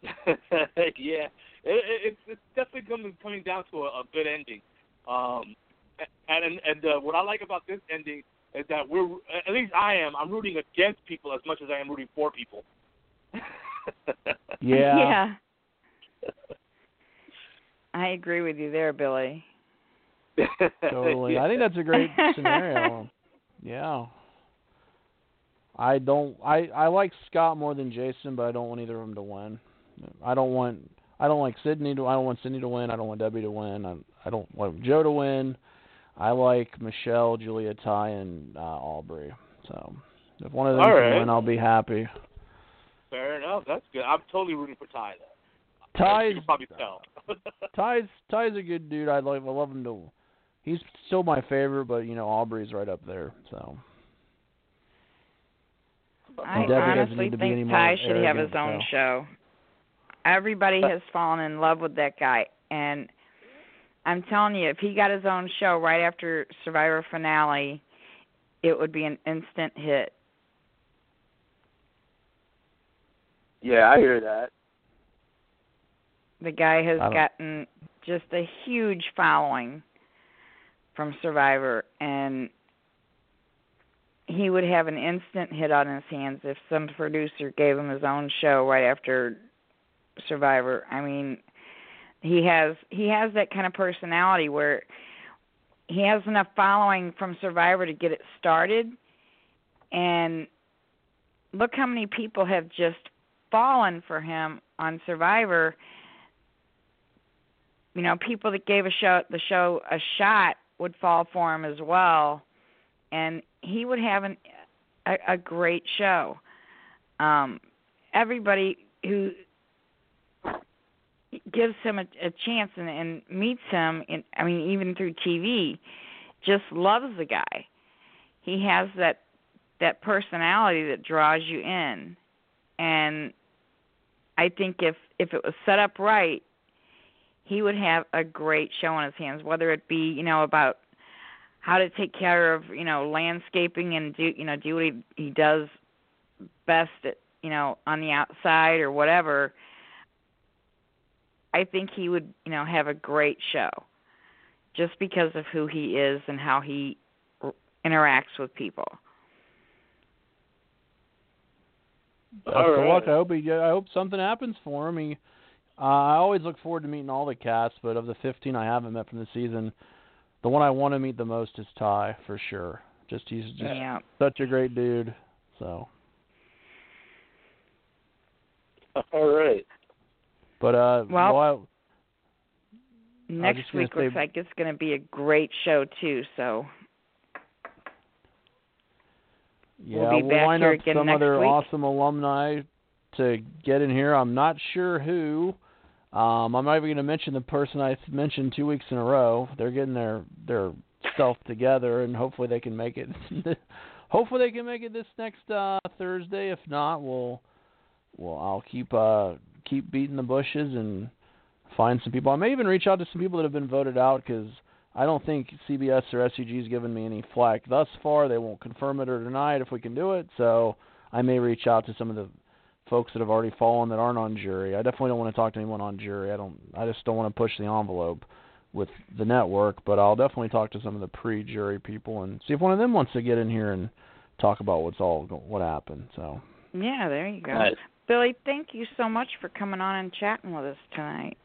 (laughs) yeah, it, it, it's it's definitely coming coming down to a, a good ending. Um, and and, and uh, what I like about this ending is that we're at least I am I'm rooting against people as much as I am rooting for people. (laughs) Yeah. yeah i agree with you there billy (laughs) Totally. Yeah. I think that's a great (laughs) scenario. Yeah. I don't I I like Scott more than Jason, but I don't want either of them to win. I don't want I don't like Cydney to I don't want Cydney to win. I don't want Debbie to win. I I don't want Joe to win. I like Michelle, Julia, Tai, and uh, Aubrey. So if one of them All can right. win, I'll be happy. Fair enough. That's good. I'm totally rooting for Tai. Though. Tai's you probably tell. (laughs) Tai's Tai's a good dude. I love I love him to. he's still my favorite, but you know Aubrey's right up there. So. I honestly need to be any think Tai should have his own so. show. Everybody has fallen in love with that guy, and I'm telling you, if he got his own show right after Survivor finale, it would be an instant hit. Yeah, I hear that. The guy has gotten just a huge following from Survivor, and he would have an instant hit on his hands if some producer gave him his own show right after Survivor. I mean, he has he has that kind of personality where he has enough following from Survivor to get it started, and look how many people have just fallen for him on Survivor. You know, people that gave a show the show a shot would fall for him as well, and he would have an a, a great show. Um, everybody who gives him a, a chance and, and meets him, in, I mean, even through TV, just loves the guy. He has that that personality that draws you in, and I think if if it was set up right, he would have a great show on his hands. Whether it be you know about how to take care of you know landscaping and do you know do what he he does best at you know on the outside or whatever. I think he would you know have a great show, just because of who he is and how he r- interacts with people. Best All of right. luck. I hope he, I hope something happens for him. He, uh, I always look forward to meeting all the cast, but of the 15 I haven't met from the season, the one I want to meet the most is Tai for sure. Just he's just Yeah. such a great dude. So, All right. But uh, Well, well, Next week looks say- like it's going to be a great show too. So yeah, be we'll back line up some other week. awesome alumni to get in here. I'm not sure who. Um, I'm not even going to mention the person I mentioned two weeks in a row. They're getting their their stuff together, and hopefully they can make it. (laughs) hopefully they can make it this next uh, Thursday. If not, we'll well I'll keep uh, keep beating the bushes and find some people. I may even reach out to some people that have been voted out because I don't think CBS or SUG has given me any flack thus far. They won't confirm it or deny it if we can do it. So I may reach out to some of the folks that have already fallen that aren't on jury. I definitely don't want to talk to anyone on jury. I don't. I just don't want to push the envelope with the network. But I'll definitely talk to some of the pre-jury people and see if one of them wants to get in here and talk about what's all what happened. So yeah, there you go. Nice. Billy, thank you so much for coming on and chatting with us tonight.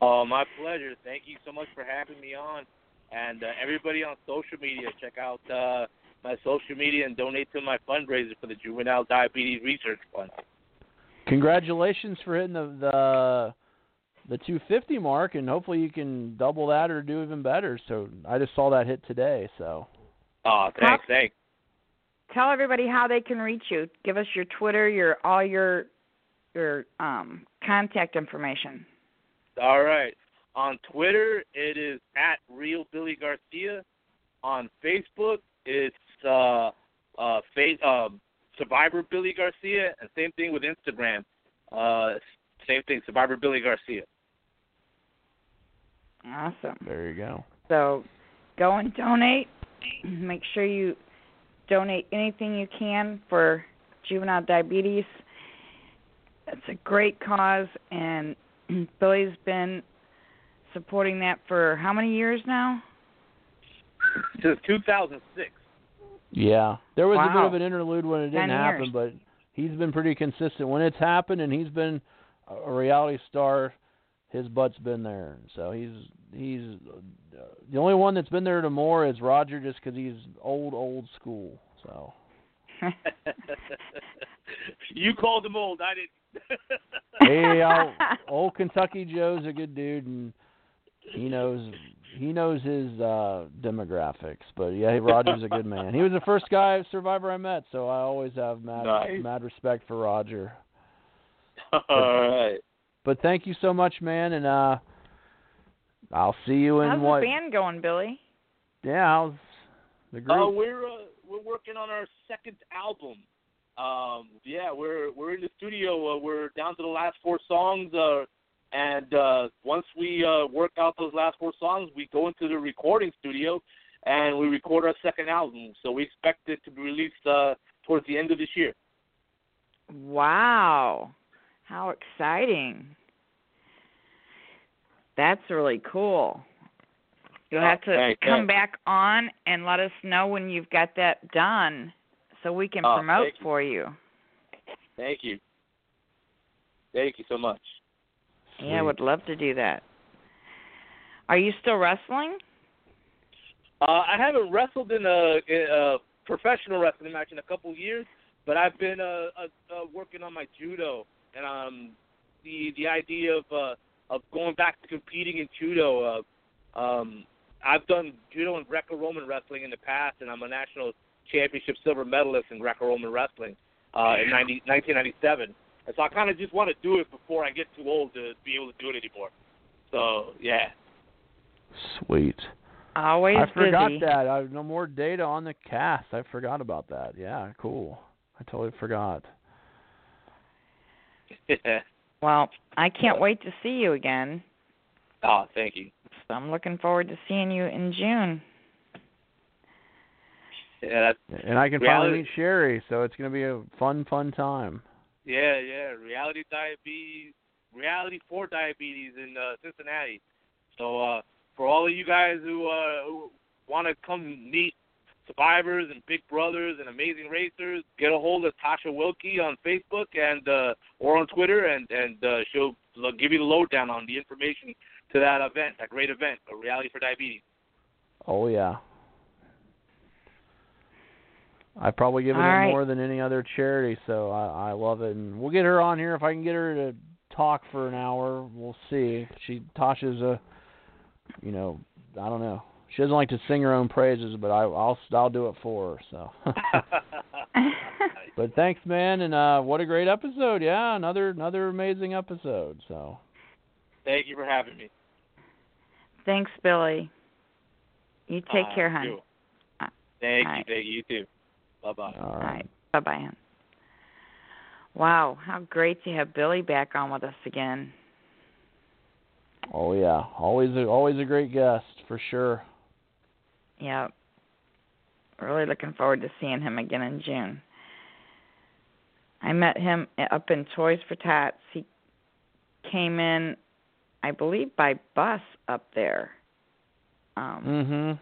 Oh, my pleasure. Thank you so much for having me on. And uh, everybody on social media, check out uh, my social media and donate to my fundraiser for the Juvenile Diabetes Research Fund. congratulations for hitting the the the 250 mark, and hopefully you can double that or do even better. So I just saw that hit today. So Oh, thanks, thanks. Tell everybody how they can reach you. Give us your Twitter, your all your your um contact information. All right. On Twitter, it is at Real Billy Garcia. On Facebook, it's uh, uh, face, uh, Survivor Billy Garcia, and same thing with Instagram. Uh, same thing, Survivor Billy Garcia. Awesome. there you go. So go and donate. Make sure you donate anything you can for juvenile diabetes. It's a great cause, and (clears throat) Billy's been supporting that for how many years now? Since 2006. Yeah, there was a bit of an interlude when it didn't 10 happen, years. but he's been pretty consistent when it's happened, and he's been a reality star. His butt's been there, so he's he's uh, the only one that's been there to more is Roger, just because he's old old school. So (laughs) you called him old. I didn't. (laughs) hey, I'll, old Kentucky Joe's a good dude, and he knows he knows his uh demographics. But yeah, Roger's a good man. He was the first guy survivor I met, so I always have mad Nice. mad respect for Roger. (laughs) All right. But thank you so much, man, and uh I'll see you in How's what? the band going, Billy? Yeah, how's the group? Uh, we're uh, we're working on our second album. Um, yeah, we're we're in the studio. Uh, we're down to the last four songs. Uh, and uh, once we uh, work out those last four songs, we go into the recording studio and we record our second album. So we expect it to be released uh, towards the end of this year. Wow. How exciting. That's really cool. You'll have to thanks, come thanks. back on and let us know when you've got that done so we can Oh, promote thank you. for you. Thank you. Thank you so much. Yeah, I would love to do that. Are you still wrestling? Uh, I haven't wrestled in a, in a professional wrestling match in a couple of years, but I've been uh, uh, uh, working on my judo and um, the the idea of uh, of going back to competing in judo. Uh, um, I've done judo and Greco-Roman wrestling in the past, and I'm a national championship silver medalist in Greco-Roman wrestling uh, in 90, 1997. And so I kind of just want to do it before I get too old to be able to do it anymore. So yeah. Sweet. Always I forgot busy. that. I have no more data on the cast. I forgot about that. Yeah, cool. I totally forgot. (laughs) Well, I can't wait to see you again. oh, thank you. So I'm looking forward to seeing you in June. Yeah, that's And I can Reality- finally meet Cherry, so it's going to be a fun, fun time. Yeah, yeah. Reality diabetes, reality for diabetes in uh, Cincinnati. So uh, for all of you guys who, uh, who want to come meet survivors and big brothers and amazing racers, get a hold of Tasha Wilkie on Facebook and uh, or on Twitter, and and uh, she'll give you the lowdown on the information to that event, that great event, a reality for diabetes. Oh yeah. I probably given All it right. more than any other charity, so I, I love it. And we'll get her on here if I can get her to talk for an hour. We'll see. She Tasha's a, you know, I don't know. She doesn't like to sing her own praises, but I, I'll I'll do it for her. So. (laughs) but thanks, man, and uh, what a great episode! Yeah, another another amazing episode. So. Thank you for having me. Thanks, Billy. You take Uh, care, hon. you. Uh, Thank all you. right. Thank you. You too. Bye bye. All All right. right. Bye bye, hon. Wow, how great to have Billy back on with us again. Oh yeah, always a, always a great guest for sure. Yeah. Really looking forward to seeing him again in June. I met him up in Toys for Tots. He came in, I believe, by bus up there. Um, Mhm.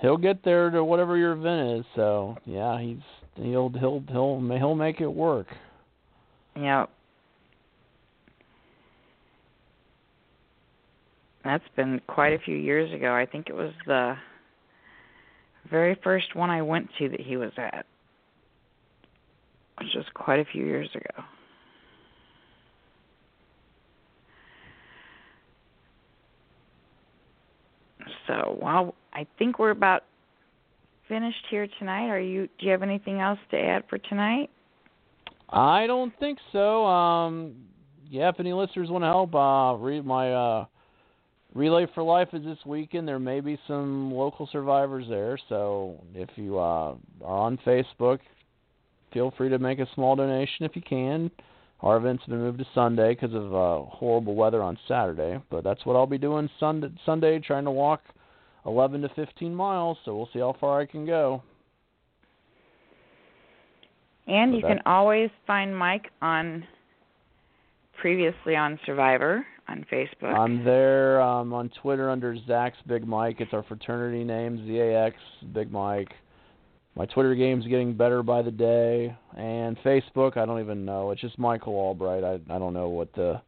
He'll get there to whatever your event is. So yeah, he's he'll he'll he'll he'll make it work. Yeah. That's been quite a few years ago. I think it was the very first one I went to that he was at. Which was quite a few years ago. So, well, I think we're about finished here tonight. Are you do you have anything else to add for tonight? I don't think so. Um, yeah, if any listeners want to help, uh, read my uh, Relay for Life is this weekend. There may be some local survivors there, so if you uh, are on Facebook, feel free to make a small donation if you can. Our event's been moved to Sunday because of uh, horrible weather on Saturday, but that's what I'll be doing Sunday, Sunday, trying to walk 11 to 15 miles. So we'll see how far I can go. And you But can always find Mike on previously on Survivor on Facebook. I'm there um, on Twitter under Zach's Big Mike. It's our fraternity name, ZAX Big Mike. My Twitter game's getting better by the day, and Facebook, I don't even know. It's just Michael Allbright. I I don't know what the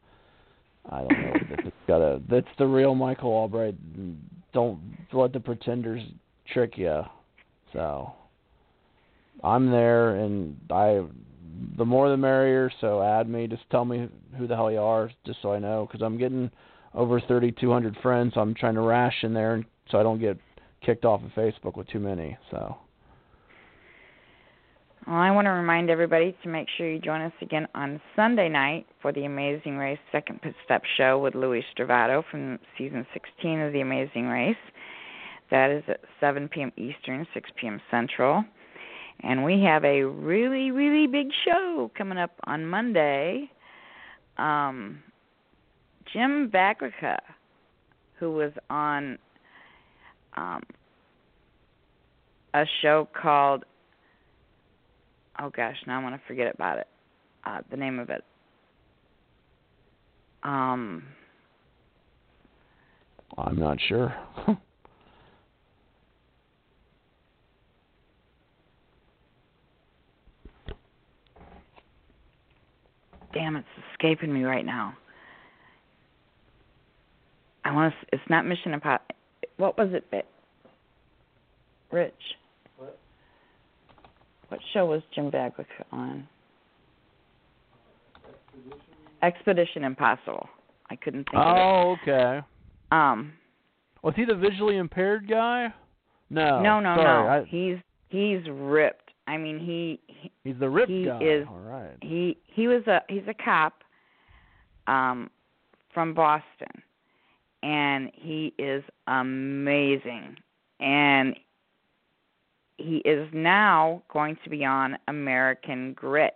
I don't know. it's got a that's the real Michael Allbright. Don't let the pretenders trick you. So I'm there, and I the more the merrier. So add me. Just tell me who the hell you are, just so I know, because I'm getting over 3,200 friends. So I'm trying to ration there, so I don't get kicked off of Facebook with too many. So Well, I want to remind everybody to make sure you join us again on Sunday night for the Amazing Race Second Pit Stop Show with Louis Stravato from season 16 of The Amazing Race. That is at 7 p.m. Eastern, 6 p.m. Central. And we have a really, really big show coming up on Monday. Um, Jim Bagrica, who was on um, a show called oh gosh, now I want to forget about it. Uh, the name of it. Um, I'm not sure. (laughs) damn, it's escaping me right now. I want to. It's not Mission Impossible. What was it? Rich. What show was Jim Bagwick on? Expedition Impossible. I couldn't think of it. Oh, okay. Um. Was he the visually impaired guy? No. No, no, sorry, no. I, he's he's ripped. I mean, he. he he's the ripped he guy. Is, All right. He he was a he's a cop. Um, from Boston, and he is amazing. And he is now going to be on American Grit.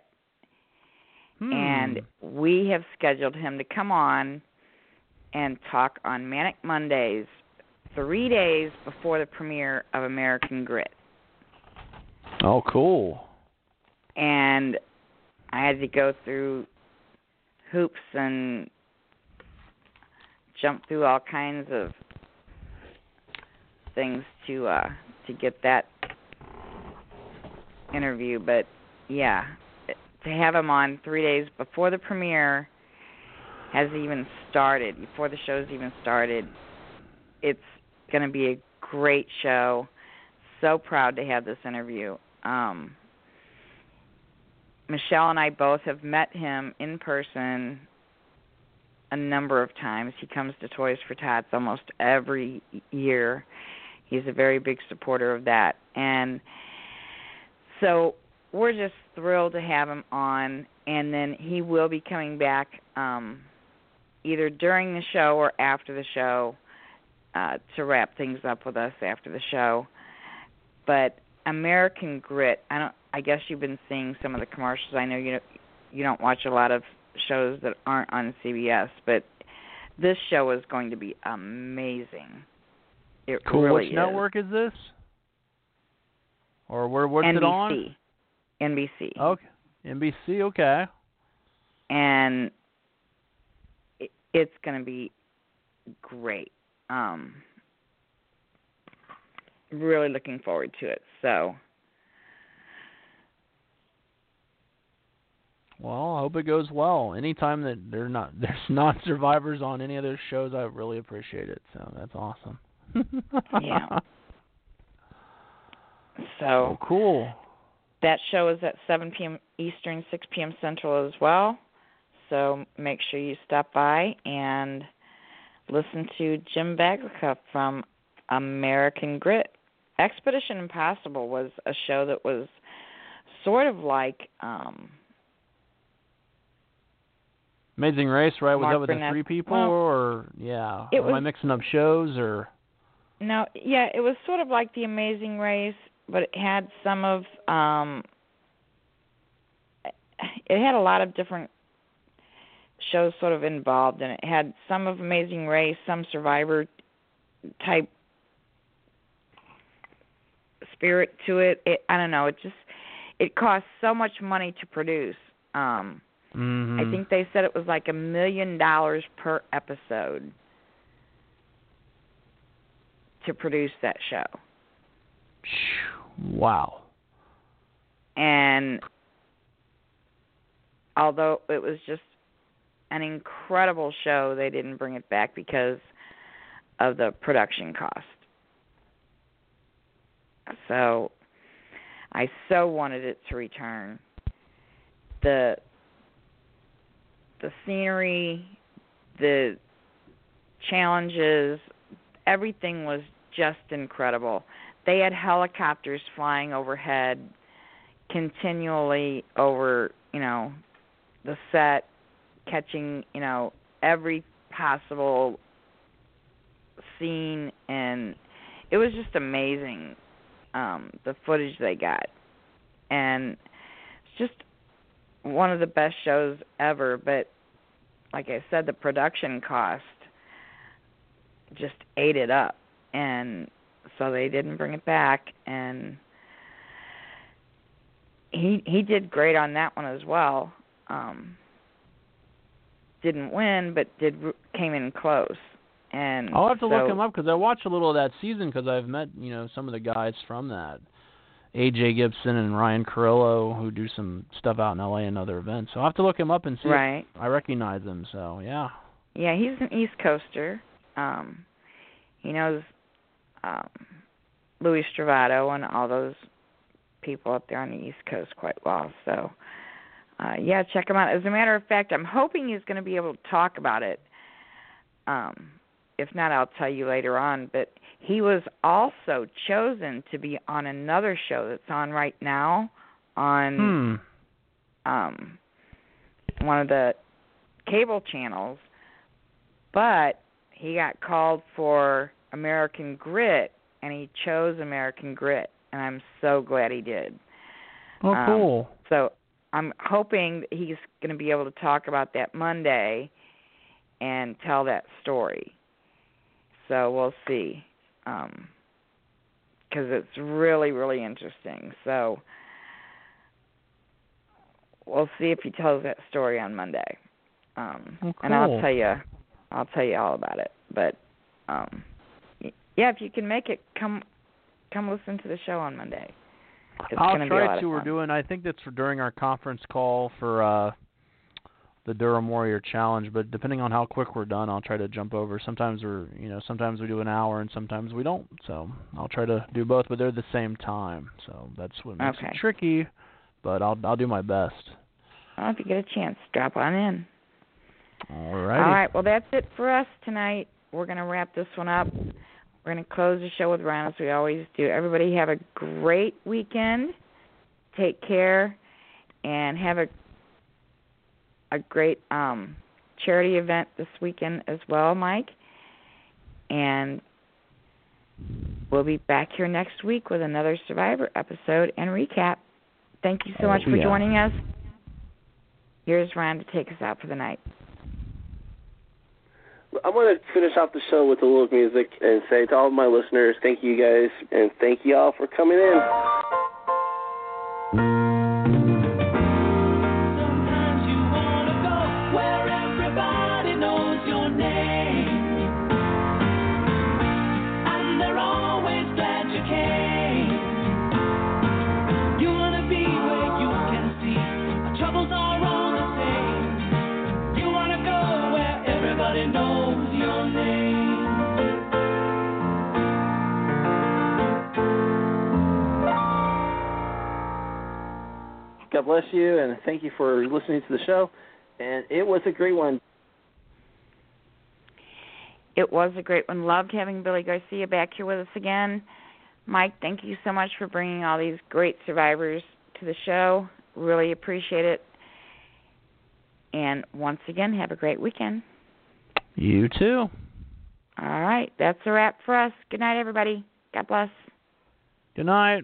Hmm. And we have scheduled him to come on and talk on Manic Mondays three days before the premiere of American Grit. Oh, cool. And I had to go through hoops and jump through all kinds of things to uh to get that interview, but yeah, to have him on three days before the premiere has even started, before the show's even started, it's going to be a great show. So proud to have this interview. Um, Michelle and I both have met him in person a number of times. He comes to Toys for Tots almost every year. He's a very big supporter of that. And so we're just thrilled to have him on and then he will be coming back um either during the show or after the show uh to wrap things up with us after the show but american grit i don't i guess you've been seeing some of the commercials i know you you don't watch a lot of shows that aren't on cbs but this show is going to be amazing it cool really which network is this or where what's NBC. it on? NBC. NBC. Okay. NBC, okay. And it, it's going to be great. Um really looking forward to it. So Well, I hope it goes well. Anytime that they're not (laughs) there's not survivors on any of those shows, I really appreciate it. So that's awesome. yeah. (laughs) So oh, cool. That show is at 7 p.m. Eastern, 6 p.m. Central as well. So make sure you stop by and listen to Jim Bagrica from American Grit. Expedition Impossible was a show that was sort of like um Amazing Race, right? Was Mark that with Burnett. the three people Well, or yeah. Am I mixing up shows or No, yeah, it was sort of like The Amazing Race, but it had some of um it had a lot of different shows sort of involved in it. It had some of Amazing Race, some Survivor type spirit to it. it I don't know, it just it cost so much money to produce. Um mm-hmm. I think they said it was like a million dollars per episode to produce that show. Wow. And although it was just an incredible show, they didn't bring it back because of the production cost. So I so wanted it to return. The the scenery, the challenges, everything was just incredible. They had helicopters flying overhead, continually over, you know, the set, catching, you know, every possible scene and it was just amazing um the footage they got. And it's just one of the best shows ever but like i said the production cost just ate it up. And so they didn't bring it back. And he he did great on that one as well. Um didn't win but did came in close and I'll have to so, look him up because I watched a little of that season because I've met you know some of the guys from that, AJ Gibson and Ryan Carrillo who do some stuff out in LA and other events. So I'll have to look him up and see right I recognize him. So yeah. Yeah, he's an East Coaster. Um, he knows um, Louis Stravato and all those people up there on the East Coast quite well. So, uh, yeah, check him out. As a matter of fact, I'm hoping he's going to be able to talk about it. Um, if not, I'll tell you later on. But he was also chosen to be on another show that's on right now on Hmm. um, one of the cable channels, but he got called for American Grit, and he chose American Grit, and I'm so glad he did. Oh, Um, cool. So I'm hoping that he's going to be able to talk about that Monday and tell that story. So we'll see, because it's really, really interesting. So we'll see if he tells that story on Monday. Um, Oh, And I'll tell you, I'll tell you all about it. But um, yeah, if you can make it, come, come listen to the show on Monday. It's I'll gonna be a lot try to. We're doing. I think that's for during our conference call for uh the Durham Warrior Challenge. But depending on how quick we're done, I'll try to jump over. Sometimes we're, you know, sometimes we do an hour and sometimes we don't. So I'll try to do both, but they're the same time. So that's what makes Okay. it tricky. But I'll I'll do my best. Well, if you get a chance, drop on in. All right. All right. Well, that's it for us tonight. We're going to wrap this one up. We're going to close the show with Ron as we always do. Everybody have a great weekend. Take care and have a a great um charity event this weekend as well, Mike. And we'll be back here next week with another Survivor episode and recap. Thank you so Oh, much for yeah. joining us. Here's Ron to take us out for the night. I want to finish off the show with a little music and say to all of my listeners, thank you guys, and thank you all for coming in. God bless you, and thank you for listening to the show. And it was a great one. It was a great one. Loved having Billy Garcia back here with us again. Mike, thank you so much for bringing all these great survivors to the show. Really appreciate it. And once again, have a great weekend. You too. All right, that's a wrap for us. Good night, everybody. God bless. Good night.